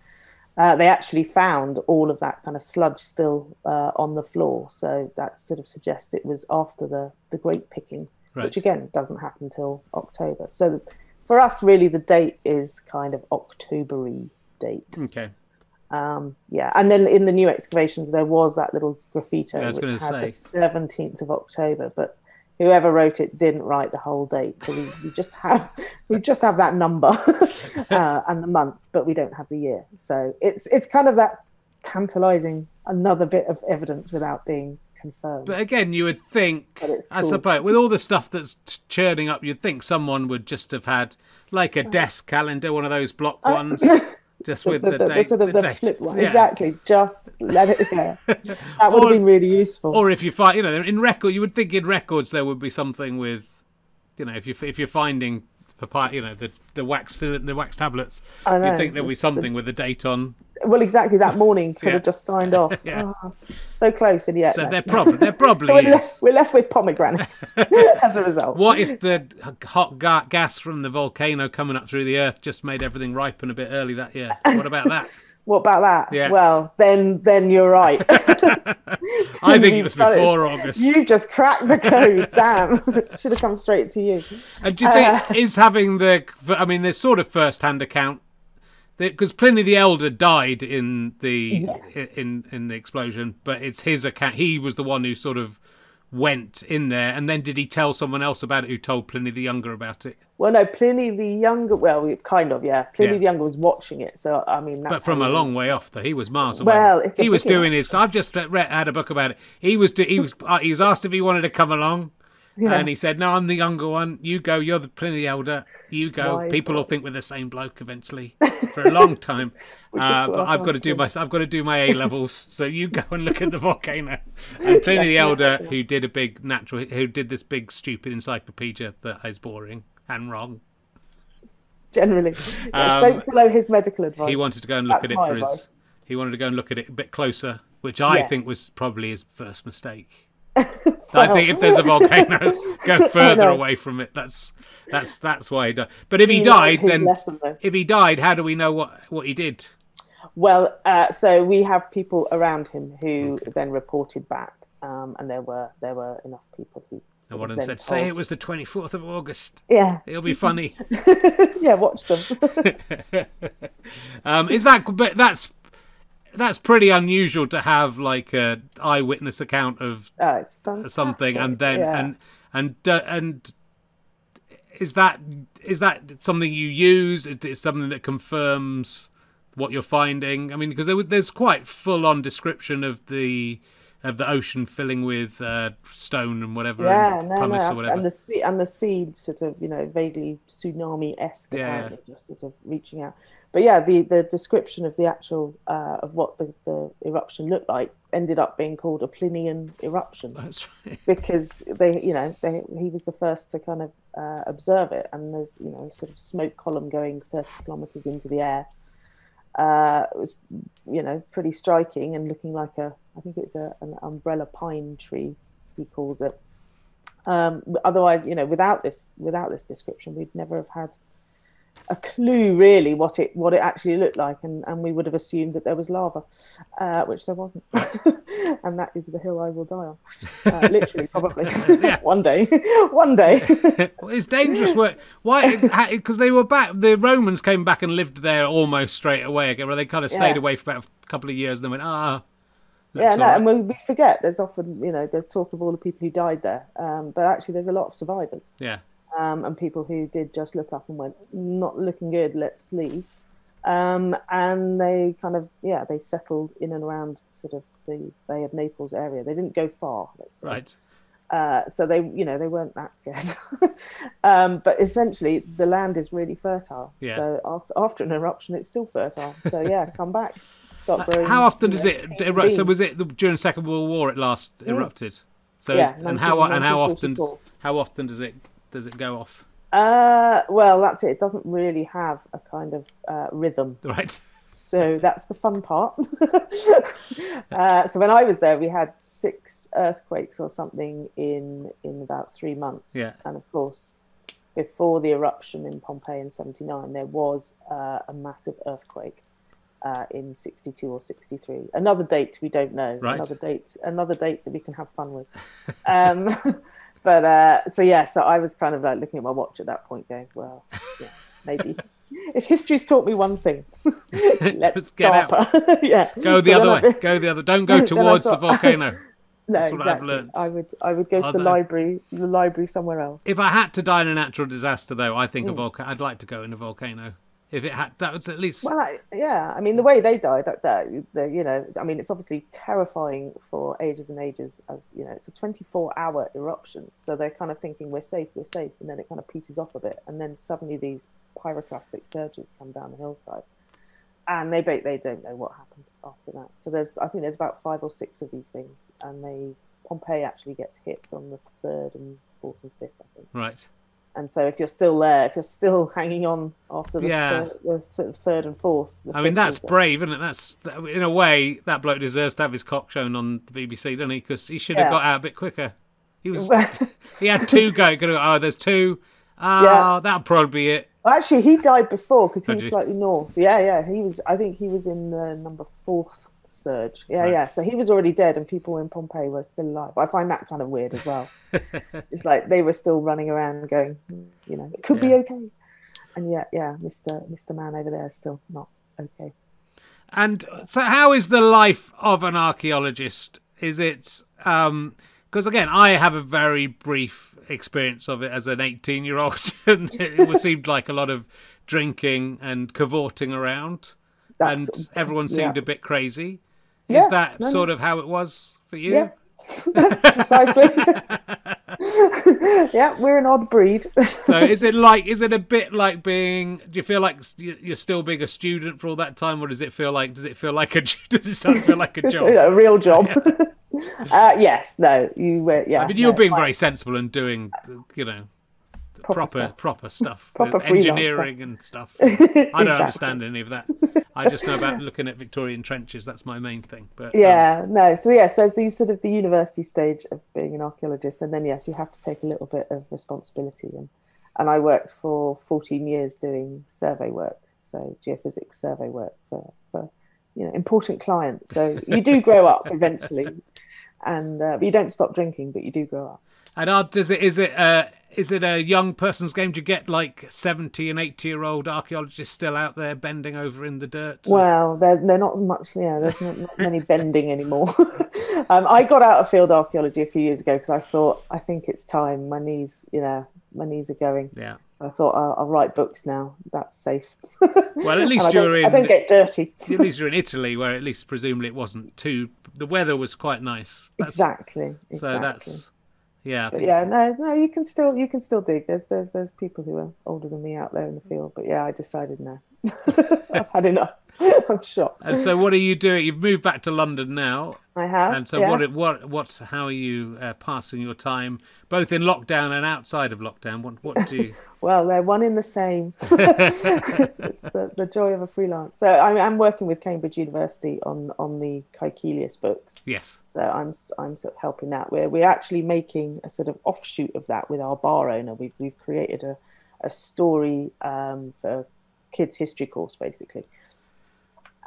uh, they actually found all of that kind of sludge still uh, on the floor. So that sort of suggests it was after the, the grape picking, Right. which again doesn't happen until October. So for us, really, the date is kind of Octobery date. Okay. Um, yeah, and then in the new excavations, there was that little graffito which had the seventeenth of October, but whoever wrote it didn't write the whole date, so we, we just have we just have that number uh, and the month, but we don't have the year. So it's it's kind of that tantalizing another bit of evidence without being confirmed. But again, you would think, I cool. suppose, with all the stuff that's churning up, you'd think someone would just have had like a desk calendar, one of those block uh, ones, just with the, the, the, the date. sort of the the flip one, Yeah. exactly. Just let it there. That would Or- have been really useful. Or if you find, you know, in record, you would think in records there would be something with, you know, if you if you're finding papyri, you know, the the wax uh, the wax tablets, I know. you'd think there would be something with the date on. well, exactly. That morning could Yeah. have just signed off. Yeah. Oh, so close, and yet So no. there probably there probably So we're, left, we're left with pomegranates as a result. What if the hot ga- gas from the volcano coming up through the earth just made everything ripen a bit early that year? What about that? What about that? Yeah. Well, then then you're right. I think it was before August. You just cracked the code. Damn. Should have come straight to you. And do you think Uh, is having the? I mean, there's sort of first-hand account because Pliny the Elder died in the Yes. in in the explosion, but it's his account. He was the one who sort of went in there, and then did he tell someone else about it? Who told Pliny the Younger about it? Well, no, Pliny the Younger. Well, kind of, yeah. Pliny Yeah. the Younger was watching it, so I mean, that's But from a long way off, though, he was miles away. Well, he was doing his. I've just read, had a book about it. He was do, he was uh, he was asked if he wanted to come along, Yeah. and he said, "No, I'm the younger one. You go. You're the Pliny the Elder. You go. People will think we're the same bloke eventually for a long time. Uh, but I've got to do my I've got to do my A levels. so you go and look at the volcano. And Pliny the Elder, who did a big natural, who did this big stupid encyclopedia that is boring and wrong. generally. Yes, Um, don't follow his medical advice. He wanted to go and look That's at it for his. He wanted to go and look at it a bit closer, which I Yes. think was probably his first mistake. I think if there's a volcano, go further away from it. That's that's that's why he died. But if he, He died, then lesson, if he died, how do we know what what he did? Well, uh, so we have people around him who then reported back, um, and there were there were enough people who. And one of them said, "Say it was the 24th of August. Yeah, It'll be funny." yeah. Watch them. um, is that? But that's that's pretty unusual to have like a eyewitness account of oh, it's something, and then yeah. and and uh, and is that is that something you use? Is it something that confirms what you're finding? I mean, because there, was- there's quite full on description of the of the ocean filling with uh, stone and whatever, yeah, and no, no, pumice or whatever. and the sea and the sea sort of you know vaguely tsunami esque Yeah, just sort of reaching out. But yeah, the the description of the actual uh, of what the, the eruption looked like ended up being called a Plinian eruption. That's right. because they, you know, they, he was the first to kind of uh, observe it, and there's, you know, a sort of smoke column going 30 kilometers into the air. Uh, it was, you know, pretty striking and looking like a, I think it's a, an umbrella pine tree, he calls it. Um, otherwise, you know, without this, without this description, we'd never have had a clue really what it what it actually looked like, and, and we would have assumed that there was lava, uh, which there wasn't, and that is the hill I will die on, uh, literally, probably one day, one day. Well, it's dangerous work. Why? Because they were back. The Romans came back and lived there almost straight away again. Where they kind of stayed Yeah. away for about a couple of years, and then went, ah. yeah, no, all and we, we forget there's often you know there's talk of all the people who died there, um, but actually there's a lot of survivors. yeah. Um, and people who did just look up and went, not looking good, let's leave. Um, and they kind of, yeah, they settled in and around sort of the Bay of Naples area. They didn't go far, let's say. Right. Uh, so they, you know, they weren't that scared. um, but essentially, the land is really fertile. Yeah. So after, after an eruption, it's still fertile. So yeah, come back, start growing. How often does know, it erupt? So was it the, during the Second World War? It last erupted. So Yeah, is- and how and how often how often does it does it go off? Uh, well, that's it. It doesn't really have a kind of uh, rhythm. Right. So that's the fun part. uh, so when I was there, we had six earthquakes or something in in about three months. Yeah. And of course, before the eruption in Pompeii in '79, there was uh, a massive earthquake uh, in '62 or '63. Another date we don't know. Right. Another date. Another date that we can have fun with. um, but uh, so yeah, so I was kind of like looking at my watch at that point, going, well, yeah, maybe. If history's taught me one thing, let's Let's get stop. yeah, Go the So other way. I- Go the other. Don't go towards the volcano. No, That's what I've exactly. I would, I would go to Although- the library, the library somewhere else. If I had to die in a natural disaster, though, I Mm. think a volcano. I'd like to go in a volcano. If it had, that was at least. Well, I, yeah, I mean, the way they died, that, that the, you know, I mean, it's obviously terrifying for ages and ages. As you know, it's a 24-hour eruption, so they're kind of thinking we're safe, we're safe, and then it kind of peters off a bit, and then suddenly these pyroclastic surges come down the hillside, and they they don't know what happened after that. So there's, I think, there's about five or six of these things, and they Pompeii actually gets hit on the third and fourth and fifth, I think. right. And so if you're still there, if you're still hanging on after the, Yeah. third, the th- third and fourth, I mean, that's is- brave, isn't it? That's in a way that bloke deserves to have his cock shown on the BBC, doesn't he? Because he should have Yeah. got out a bit quicker. He was. he had two go. Oh, there's two. Oh, Yeah. that'll probably be it. Actually, he died before because he was slightly north. Yeah, yeah. He was. I think he was in the number fourth surge. Yeah, Right. yeah. So he was already dead, and people in Pompeii were still alive. I find that kind of weird as well. it's like they were still running around, going, "Hmm, you know, it could be okay. And yet, yeah, Mister Mister Man over there is still not okay. And so, how is the life of an archaeologist? Is it because again, I have a very brief experience of it as an 18 year old, and it was- seemed like a lot of drinking and cavorting around, That's and everyone seemed yeah. a bit crazy. Yeah, Is that no, sort of how it was for you? Yeah, precisely. yeah, we're an odd breed. So is it like is it a bit like being? Do you feel like you- you're still being a student for all that time, or does it feel like does it feel like a does it feel like a job? a real job. uh, yes, no, you were. Yeah, I mean, you were no, being very sensible and doing, you know, proper stuff. proper stuff, Proper engineering and stuff. I don't Exactly. understand any of that. I just know about looking at Victorian trenches. That's my main thing. But um, yeah, no. So yes, there's the sort of the university stage of being an archaeologist, and then yes, you have to take a little bit of responsibility. And and I worked for 14 years doing survey work, so geophysics survey work for, for you know important clients. So you do grow up eventually, and uh, you don't stop drinking, but you do grow up. And are, does it is it uh, is it a young person's game? Do you get like seventy and eighty year old archaeologists still out there bending over in the dirt? Well, they're they're not much. Yeah, there's not, not many bending anymore. um, I got out of field archaeology a few years ago because I thought I think it's time. My knees, you know, my knees are going. Yeah. So I thought I'll, I'll write books now. That's safe. Well, at least you're in. I don't get dirty. at least you're in Italy, where at least presumably it wasn't too. The weather was quite nice. That's, exactly. So exactly. that's yeah. Yeah, no, no, you can still you can still dig. There's there's there's people who are older than me out there in the field. But yeah, I decided no. I've had enough. I'm shocked. And so, what are you doing? You've moved back to London now, I have. and so yes. what? What? What's how are you uh, passing your time, both in lockdown and outside of lockdown? What? What do you? Well, they're one in the same. it's the, the joy of a freelance. So I'm, I'm working with Cambridge University on on the Caecilius books. yes. So I'm I'm sort of helping that. We're we're actually making a sort of offshoot of that with our bar owner. We've we've created a a story um, for kids history course basically,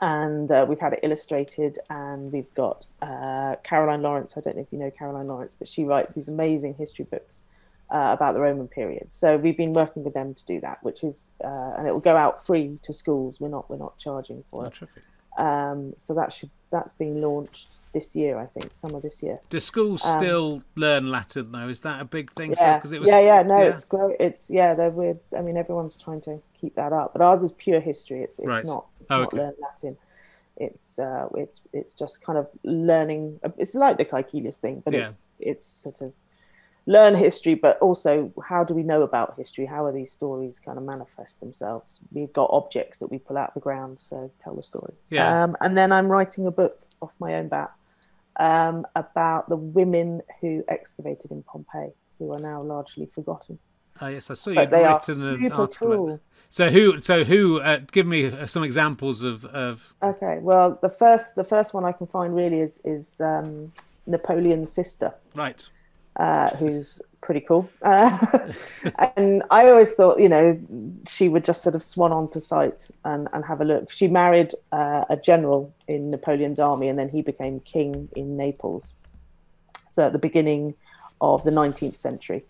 and uh, we've had it illustrated. And we've got uh, Caroline Lawrence. I don't know if you know Caroline Lawrence, but she writes these amazing history books. Uh, about the Roman period, so we've been working with them to do that, which is, uh, and it will go out free to schools. We're not, we're not charging for Oh, it. terrific. Um, so that should that's being launched this year, I think, summer this year. Do schools still learn Latin though? Is that a big thing? Um, Yeah, Because it was. yeah, yeah. No, yeah. it's grow. It's yeah, they're weird. I mean, everyone's trying to keep that up, but ours is pure history. It's it's Right. not Oh, not okay. learn Latin. It's uh, it's it's just kind of learning. It's like the Caecilius thing, but Yeah. it's it's sort of learn history, but also how do we know about history? How are these stories kind of manifest themselves? We've got objects that we pull out of the ground, so tell the story. Yeah. Um, and then I'm writing a book off my own bat um, about the women who excavated in Pompeii, who are now largely forgotten. Oh, yes, I saw you But they are super article. cool. So who? So who? Uh, give me uh, some examples of of. Okay, well, the first the first one I can find really is is um, Napoleon's sister. Right. Uh, who's pretty cool. Uh, and I always thought, you know, she would just sort of swan onto sight and, and have a look. She married uh, a general in Napoleon's army, and then he became king in Naples. So at the beginning of the 19th century.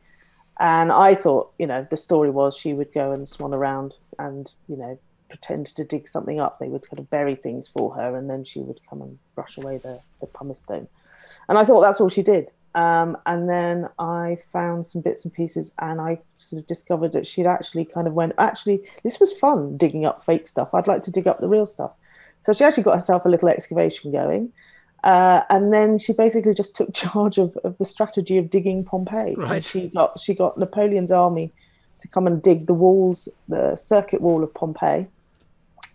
And I thought, you know, the story was she would go and swan around and, you know, pretend to dig something up. They would kind of bury things for her, and then she would come and brush away the, the pumice stone. And I thought that's all she did. Um, and then I found some bits and pieces, and I sort of discovered that she'd actually kind of went, actually, this was fun digging up fake stuff. I'd like to dig up the real stuff. So she actually got herself a little excavation going. Uh, and then she basically just took charge of, of the strategy of digging Pompeii. Right. And she got she got Napoleon's army to come and dig the walls, the circuit wall of Pompeii,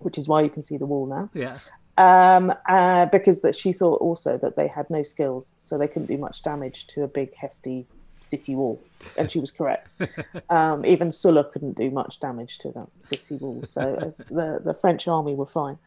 which is why you can see the wall now Yeah. Um, uh, because that she thought also that they had no skills, so they couldn't do much damage to a big, hefty city wall. And she was correct. um, even Sulla couldn't do much damage to that city wall, so uh, the the French army were fine.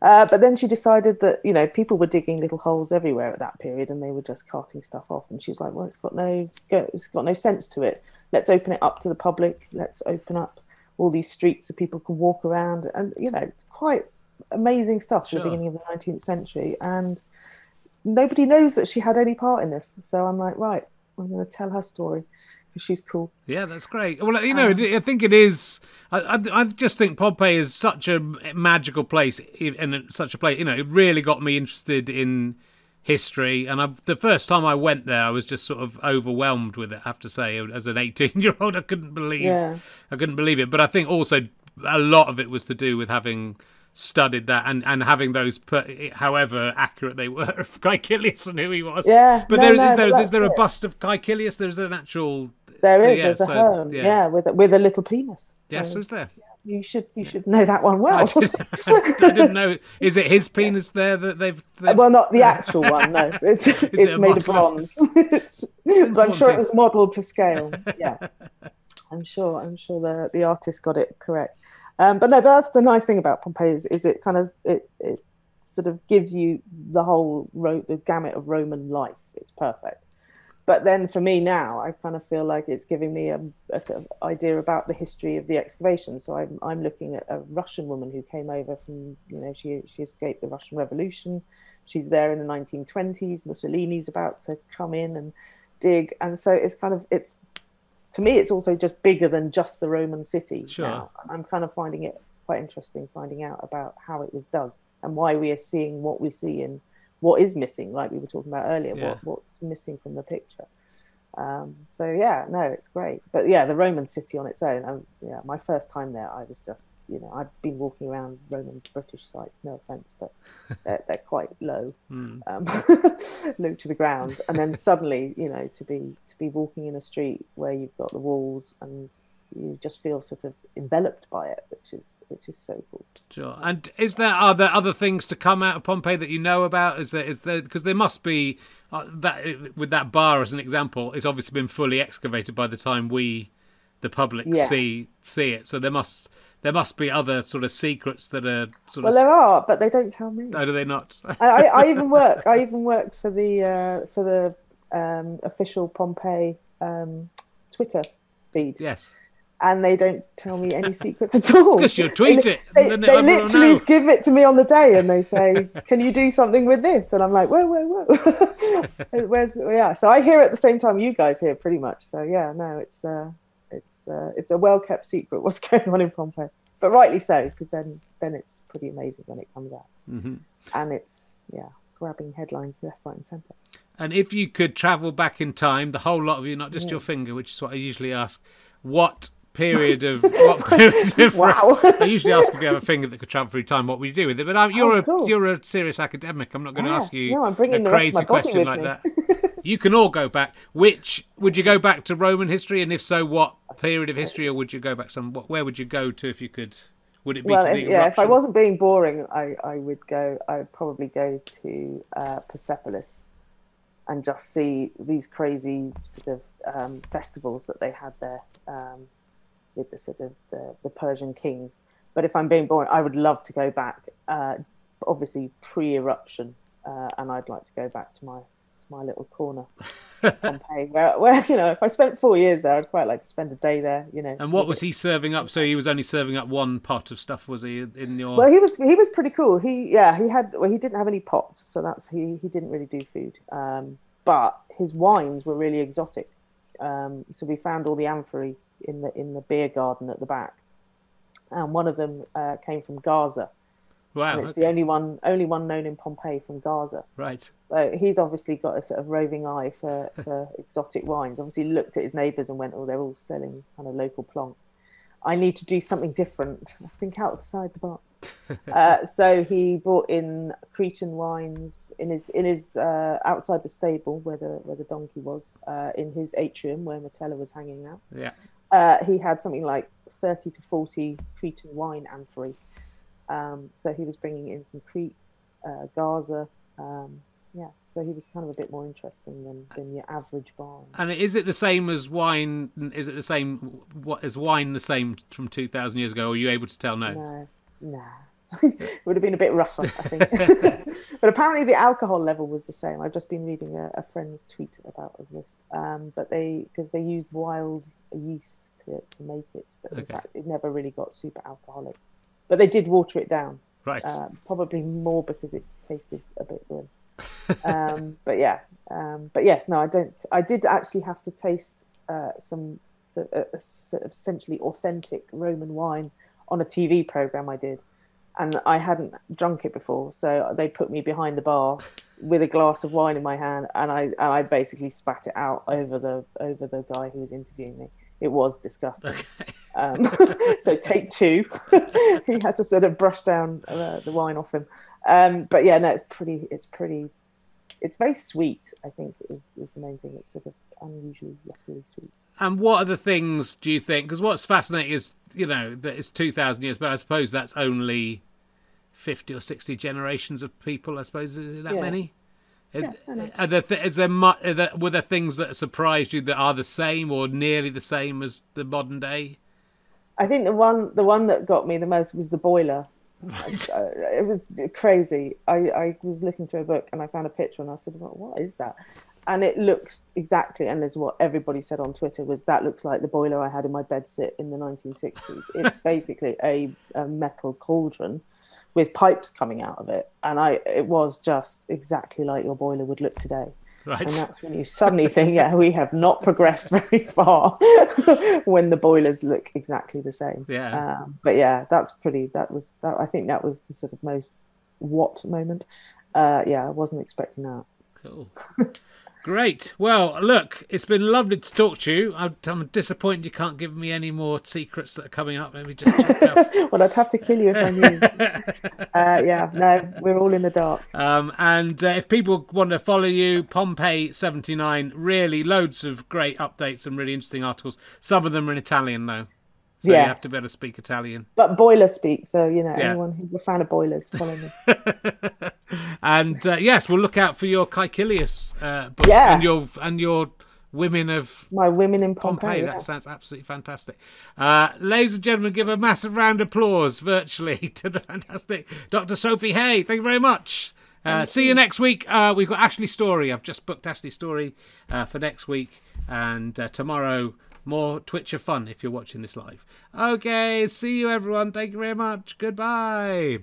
Uh, but then she decided that you know people were digging little holes everywhere at that period, and they were just carting stuff off. And she was like, "Well, it's got no, it's got no sense to it. Let's open it up to the public. Let's open up all these streets so people can walk around." And you know, quite amazing stuff at the beginning of the 19th century. And nobody knows that she had any part in this. So I'm like, right, I'm going to tell her story because she's cool. Yeah, that's great. Well, you know, Um, I think it is. I, I, I just think Pompeii is such a magical place, and such a place. You know, it really got me interested in history. And I, the first time I went there, I was just sort of overwhelmed with it. I have to say, as an eighteen-year-old, I couldn't believe. Yeah. I couldn't believe it. But I think also a lot of it was to do with having studied that and, and having those, per, however accurate they were, of Caecilius and who he was. Yeah, But no, there is, no, is there is there a bust of Caecilius? There's an actual. There is, Yeah, there's a so, home, yeah. yeah, with a, with a little penis. Yes, So is there? you should you should know that one well. I, did, didn't know. Is it his penis there that they've? they've well, not the actual one. No, it's it's a made of bronze. it's, but I'm sure it was modelled to scale. Yeah, I'm sure. I'm sure the the artist got it correct. Um, but no, that's the nice thing about Pompeii is, is it kind of it it sort of gives you the whole ro- the gamut of Roman life. It's perfect. But then for me now, I kind of feel like it's giving me a, a sort of idea about the history of the excavation. So I'm I'm looking at a Russian woman who came over from you know she she escaped the Russian Revolution. She's there in the 1920s. Mussolini's about to come in and dig, and so it's kind of it's to me it's also just bigger than just the Roman city. Sure. Now. I'm kind of finding it quite interesting finding out about how it was dug and why we are seeing what we see and what is missing, like we were talking about earlier, Yeah. what, what's missing from the picture. Um, so yeah, no, it's great. But yeah, the Roman city on its own. Um, yeah, my first time there, I was just, you know, I'd been walking around Roman British sites. No offense, but they're, they're quite low, Hmm. um, low to the ground. And then suddenly, you know, to be to be walking in a street where you've got the walls and you just feel sort of enveloped by it, which is which is so cool. Sure. And is there are there other things to come out of Pompeii that you know about? Is there is there because there must be uh, that with that bar as an example, it's obviously been fully excavated by the time we, the public, Yes. see see it. So there must there must be other sort of secrets that are sort Well, of. there are, but they don't tell me. No, do they not? I, I, I even work. I even worked for the uh, for the um, official Pompeii um, Twitter feed, yes. And they don't tell me any secrets at all. Because you'll tweet They- it. They, they literally know. give it to me on the day, and they say, "Can you do something with this?" And I'm like, "Whoa, whoa, whoa!" Where's yeah? So I hear it at the same time you guys hear, pretty much. So yeah, no, it's uh, it's uh, it's a well kept secret what's going on in Pompeii, but rightly so because then then it's pretty amazing when it comes out, hmm and it's yeah, grabbing headlines left, right, and centre. And if you could travel back in time, the whole lot of you, not just your finger, which is what I usually ask, what period of what period of Wow. I usually ask if you have a finger that could travel through time, what would you do with it? But um, you're Oh, a you're a serious academic. I'm not going to Yeah, ask you no, a crazy question like me. that. You can all go back. Which would you go back to Roman history, and if so, what period of history, or would you go back some? What, where would you go to if you could? Would it be well, if, yeah, if I wasn't being boring, I, I would go. I would probably go to uh, Persepolis and just see these crazy sort of um, festivals that they had there um, with the sort of the, the Persian kings. But if I'm being boring, I would love to go back. Uh, obviously, pre-eruption, uh, and I'd like to go back to my to my little corner, Pompeii, where, where you know, if I spent four years there, I'd quite like to spend a day there. You know. And what was he serving up? So he was only serving up one pot of stuff, was he? In your Well, he was he was pretty cool. He yeah he had well he didn't have any pots, so that's he he didn't really do food. Um, but his wines were really exotic. Um, so we found all the amphorae in the in the beer garden at the back, and one of them uh, came from Gaza, wow, and it's okay, the only one only one known in Pompeii from Gaza. right. So he's obviously got a sort of roving eye for, for exotic wines. Obviously, looked at his neighbours and went, "Oh, they're all selling kind of local plonk. I need to do something different. I think outside the box." uh, so he brought in Cretan wines in his in his uh, outside the stable where the where the donkey was uh, in his atrium where Metella was hanging out. Yeah. Uh, he had something like thirty to forty Cretan wine amphorae. Um, so he was bringing in from Crete, uh, Gaza. Um, yeah, so he was kind of a bit more interesting than, than your average barn. And is it the same as wine? Is it the same? What is wine the same from two thousand years ago? Or are you able to tell no? No, it would have been a bit rougher, I think. but apparently the alcohol level was the same. I've just been reading a, a friend's tweet about this. Um, but they, because they used wild yeast to, to make it, but in fact it never really got super alcoholic. But they did water it down, Right. uh, probably more because it tasted a bit grim. Um, but yeah, um, but yes, no, I don't. I did actually have to taste uh, some sort of, a, sort of essentially authentic Roman wine on a TV program I did, and I hadn't drunk it before, so they put me behind the bar with a glass of wine in my hand, and I and I basically spat it out over the over the guy who was interviewing me. It was disgusting. Um, so take two. he had to sort of brush down uh, the wine off him. Um, but yeah, no, it's pretty. It's pretty. It's very sweet. I think is is the main thing. It's sort of unusually luckily sweet. And what other things do you think? Because what's fascinating is, you know, that it's 2,000 years, but I suppose that's only 50 or 60 generations of people, I suppose. Is that Yeah. many? Yeah. Are there, th- is there, mu- are there, were there things that surprised you that are the same or nearly the same as the modern day? I think the one the one that got me the most was the boiler. Right. It was crazy. I, I was looking through a book and I found a picture and I said, well, "What is that?" And it looks exactly, and as what everybody said on Twitter was that looks like the boiler I had in my bedsit in the 1960s. It's basically a, a metal cauldron with pipes coming out of it, and I it was just exactly like your boiler would look today. Right. And that's when you suddenly think, yeah, we have not progressed very far when the boilers look exactly the same. Yeah. Um, but yeah, that's pretty. That was that. I think that was the sort of most what moment. Uh, yeah, I wasn't expecting that. Cool. Great. Well, look, it's been lovely to talk to you. I'm, I'm disappointed you can't give me any more secrets that are coming up. Let me just check well, I'd have to kill you if I knew. uh, yeah, no, we're all in the dark. Um, and uh, if people want to follow you, Pompeii79, really loads of great updates and really interesting articles. Some of them are in Italian, though. So you have to be able to speak Italian. But boiler speak, so you know, Yeah. anyone who's a fan of boilers, follow me. And uh, yes, we'll look out for your Caecilius uh, book Yeah. and your and your Women of My women in Pompeii. Pompeii. That sounds absolutely fantastic. Uh, ladies and gentlemen, give a massive round of applause virtually to the fantastic Dr. Sophie Hay. Thank you very much. Uh, see you next week. Uh, we've got Ashley Storrie. I've just booked Ashley Storrie uh, for next week. And uh, tomorrow, more Twitcher fun if you're watching this live. Okay, see you everyone. Thank you very much. Goodbye.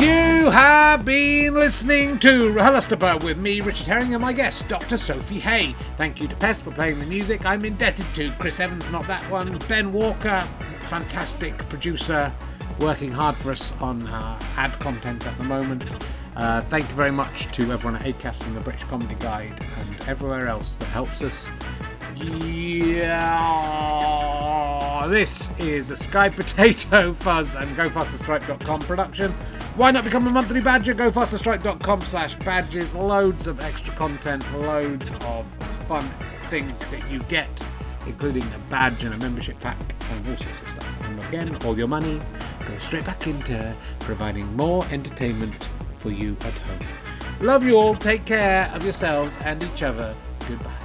You have been listening to RHLSTP with me, Richard Herring, and my guest, Dr. Sophie Hay. Thank you to Pest for playing the music. I'm indebted to Chris Evans, not that one, Ben Walker, fantastic producer, working hard for us on uh, ad content at the moment. Uh, thank you very much to everyone at Acast and the British Comedy Guide and everywhere else that helps us. Yeah, this is a Sky Potato Fuzz and GoFasterStripe.com production. Why not become a monthly badger? Go GoFasterStripe.com slash badges. Loads of extra content, loads of fun things that you get, including a badge and a membership pack and all sorts of stuff. And again, all your money goes straight back into providing more entertainment for you at home. Love you all. Take care of yourselves and each other. Goodbye.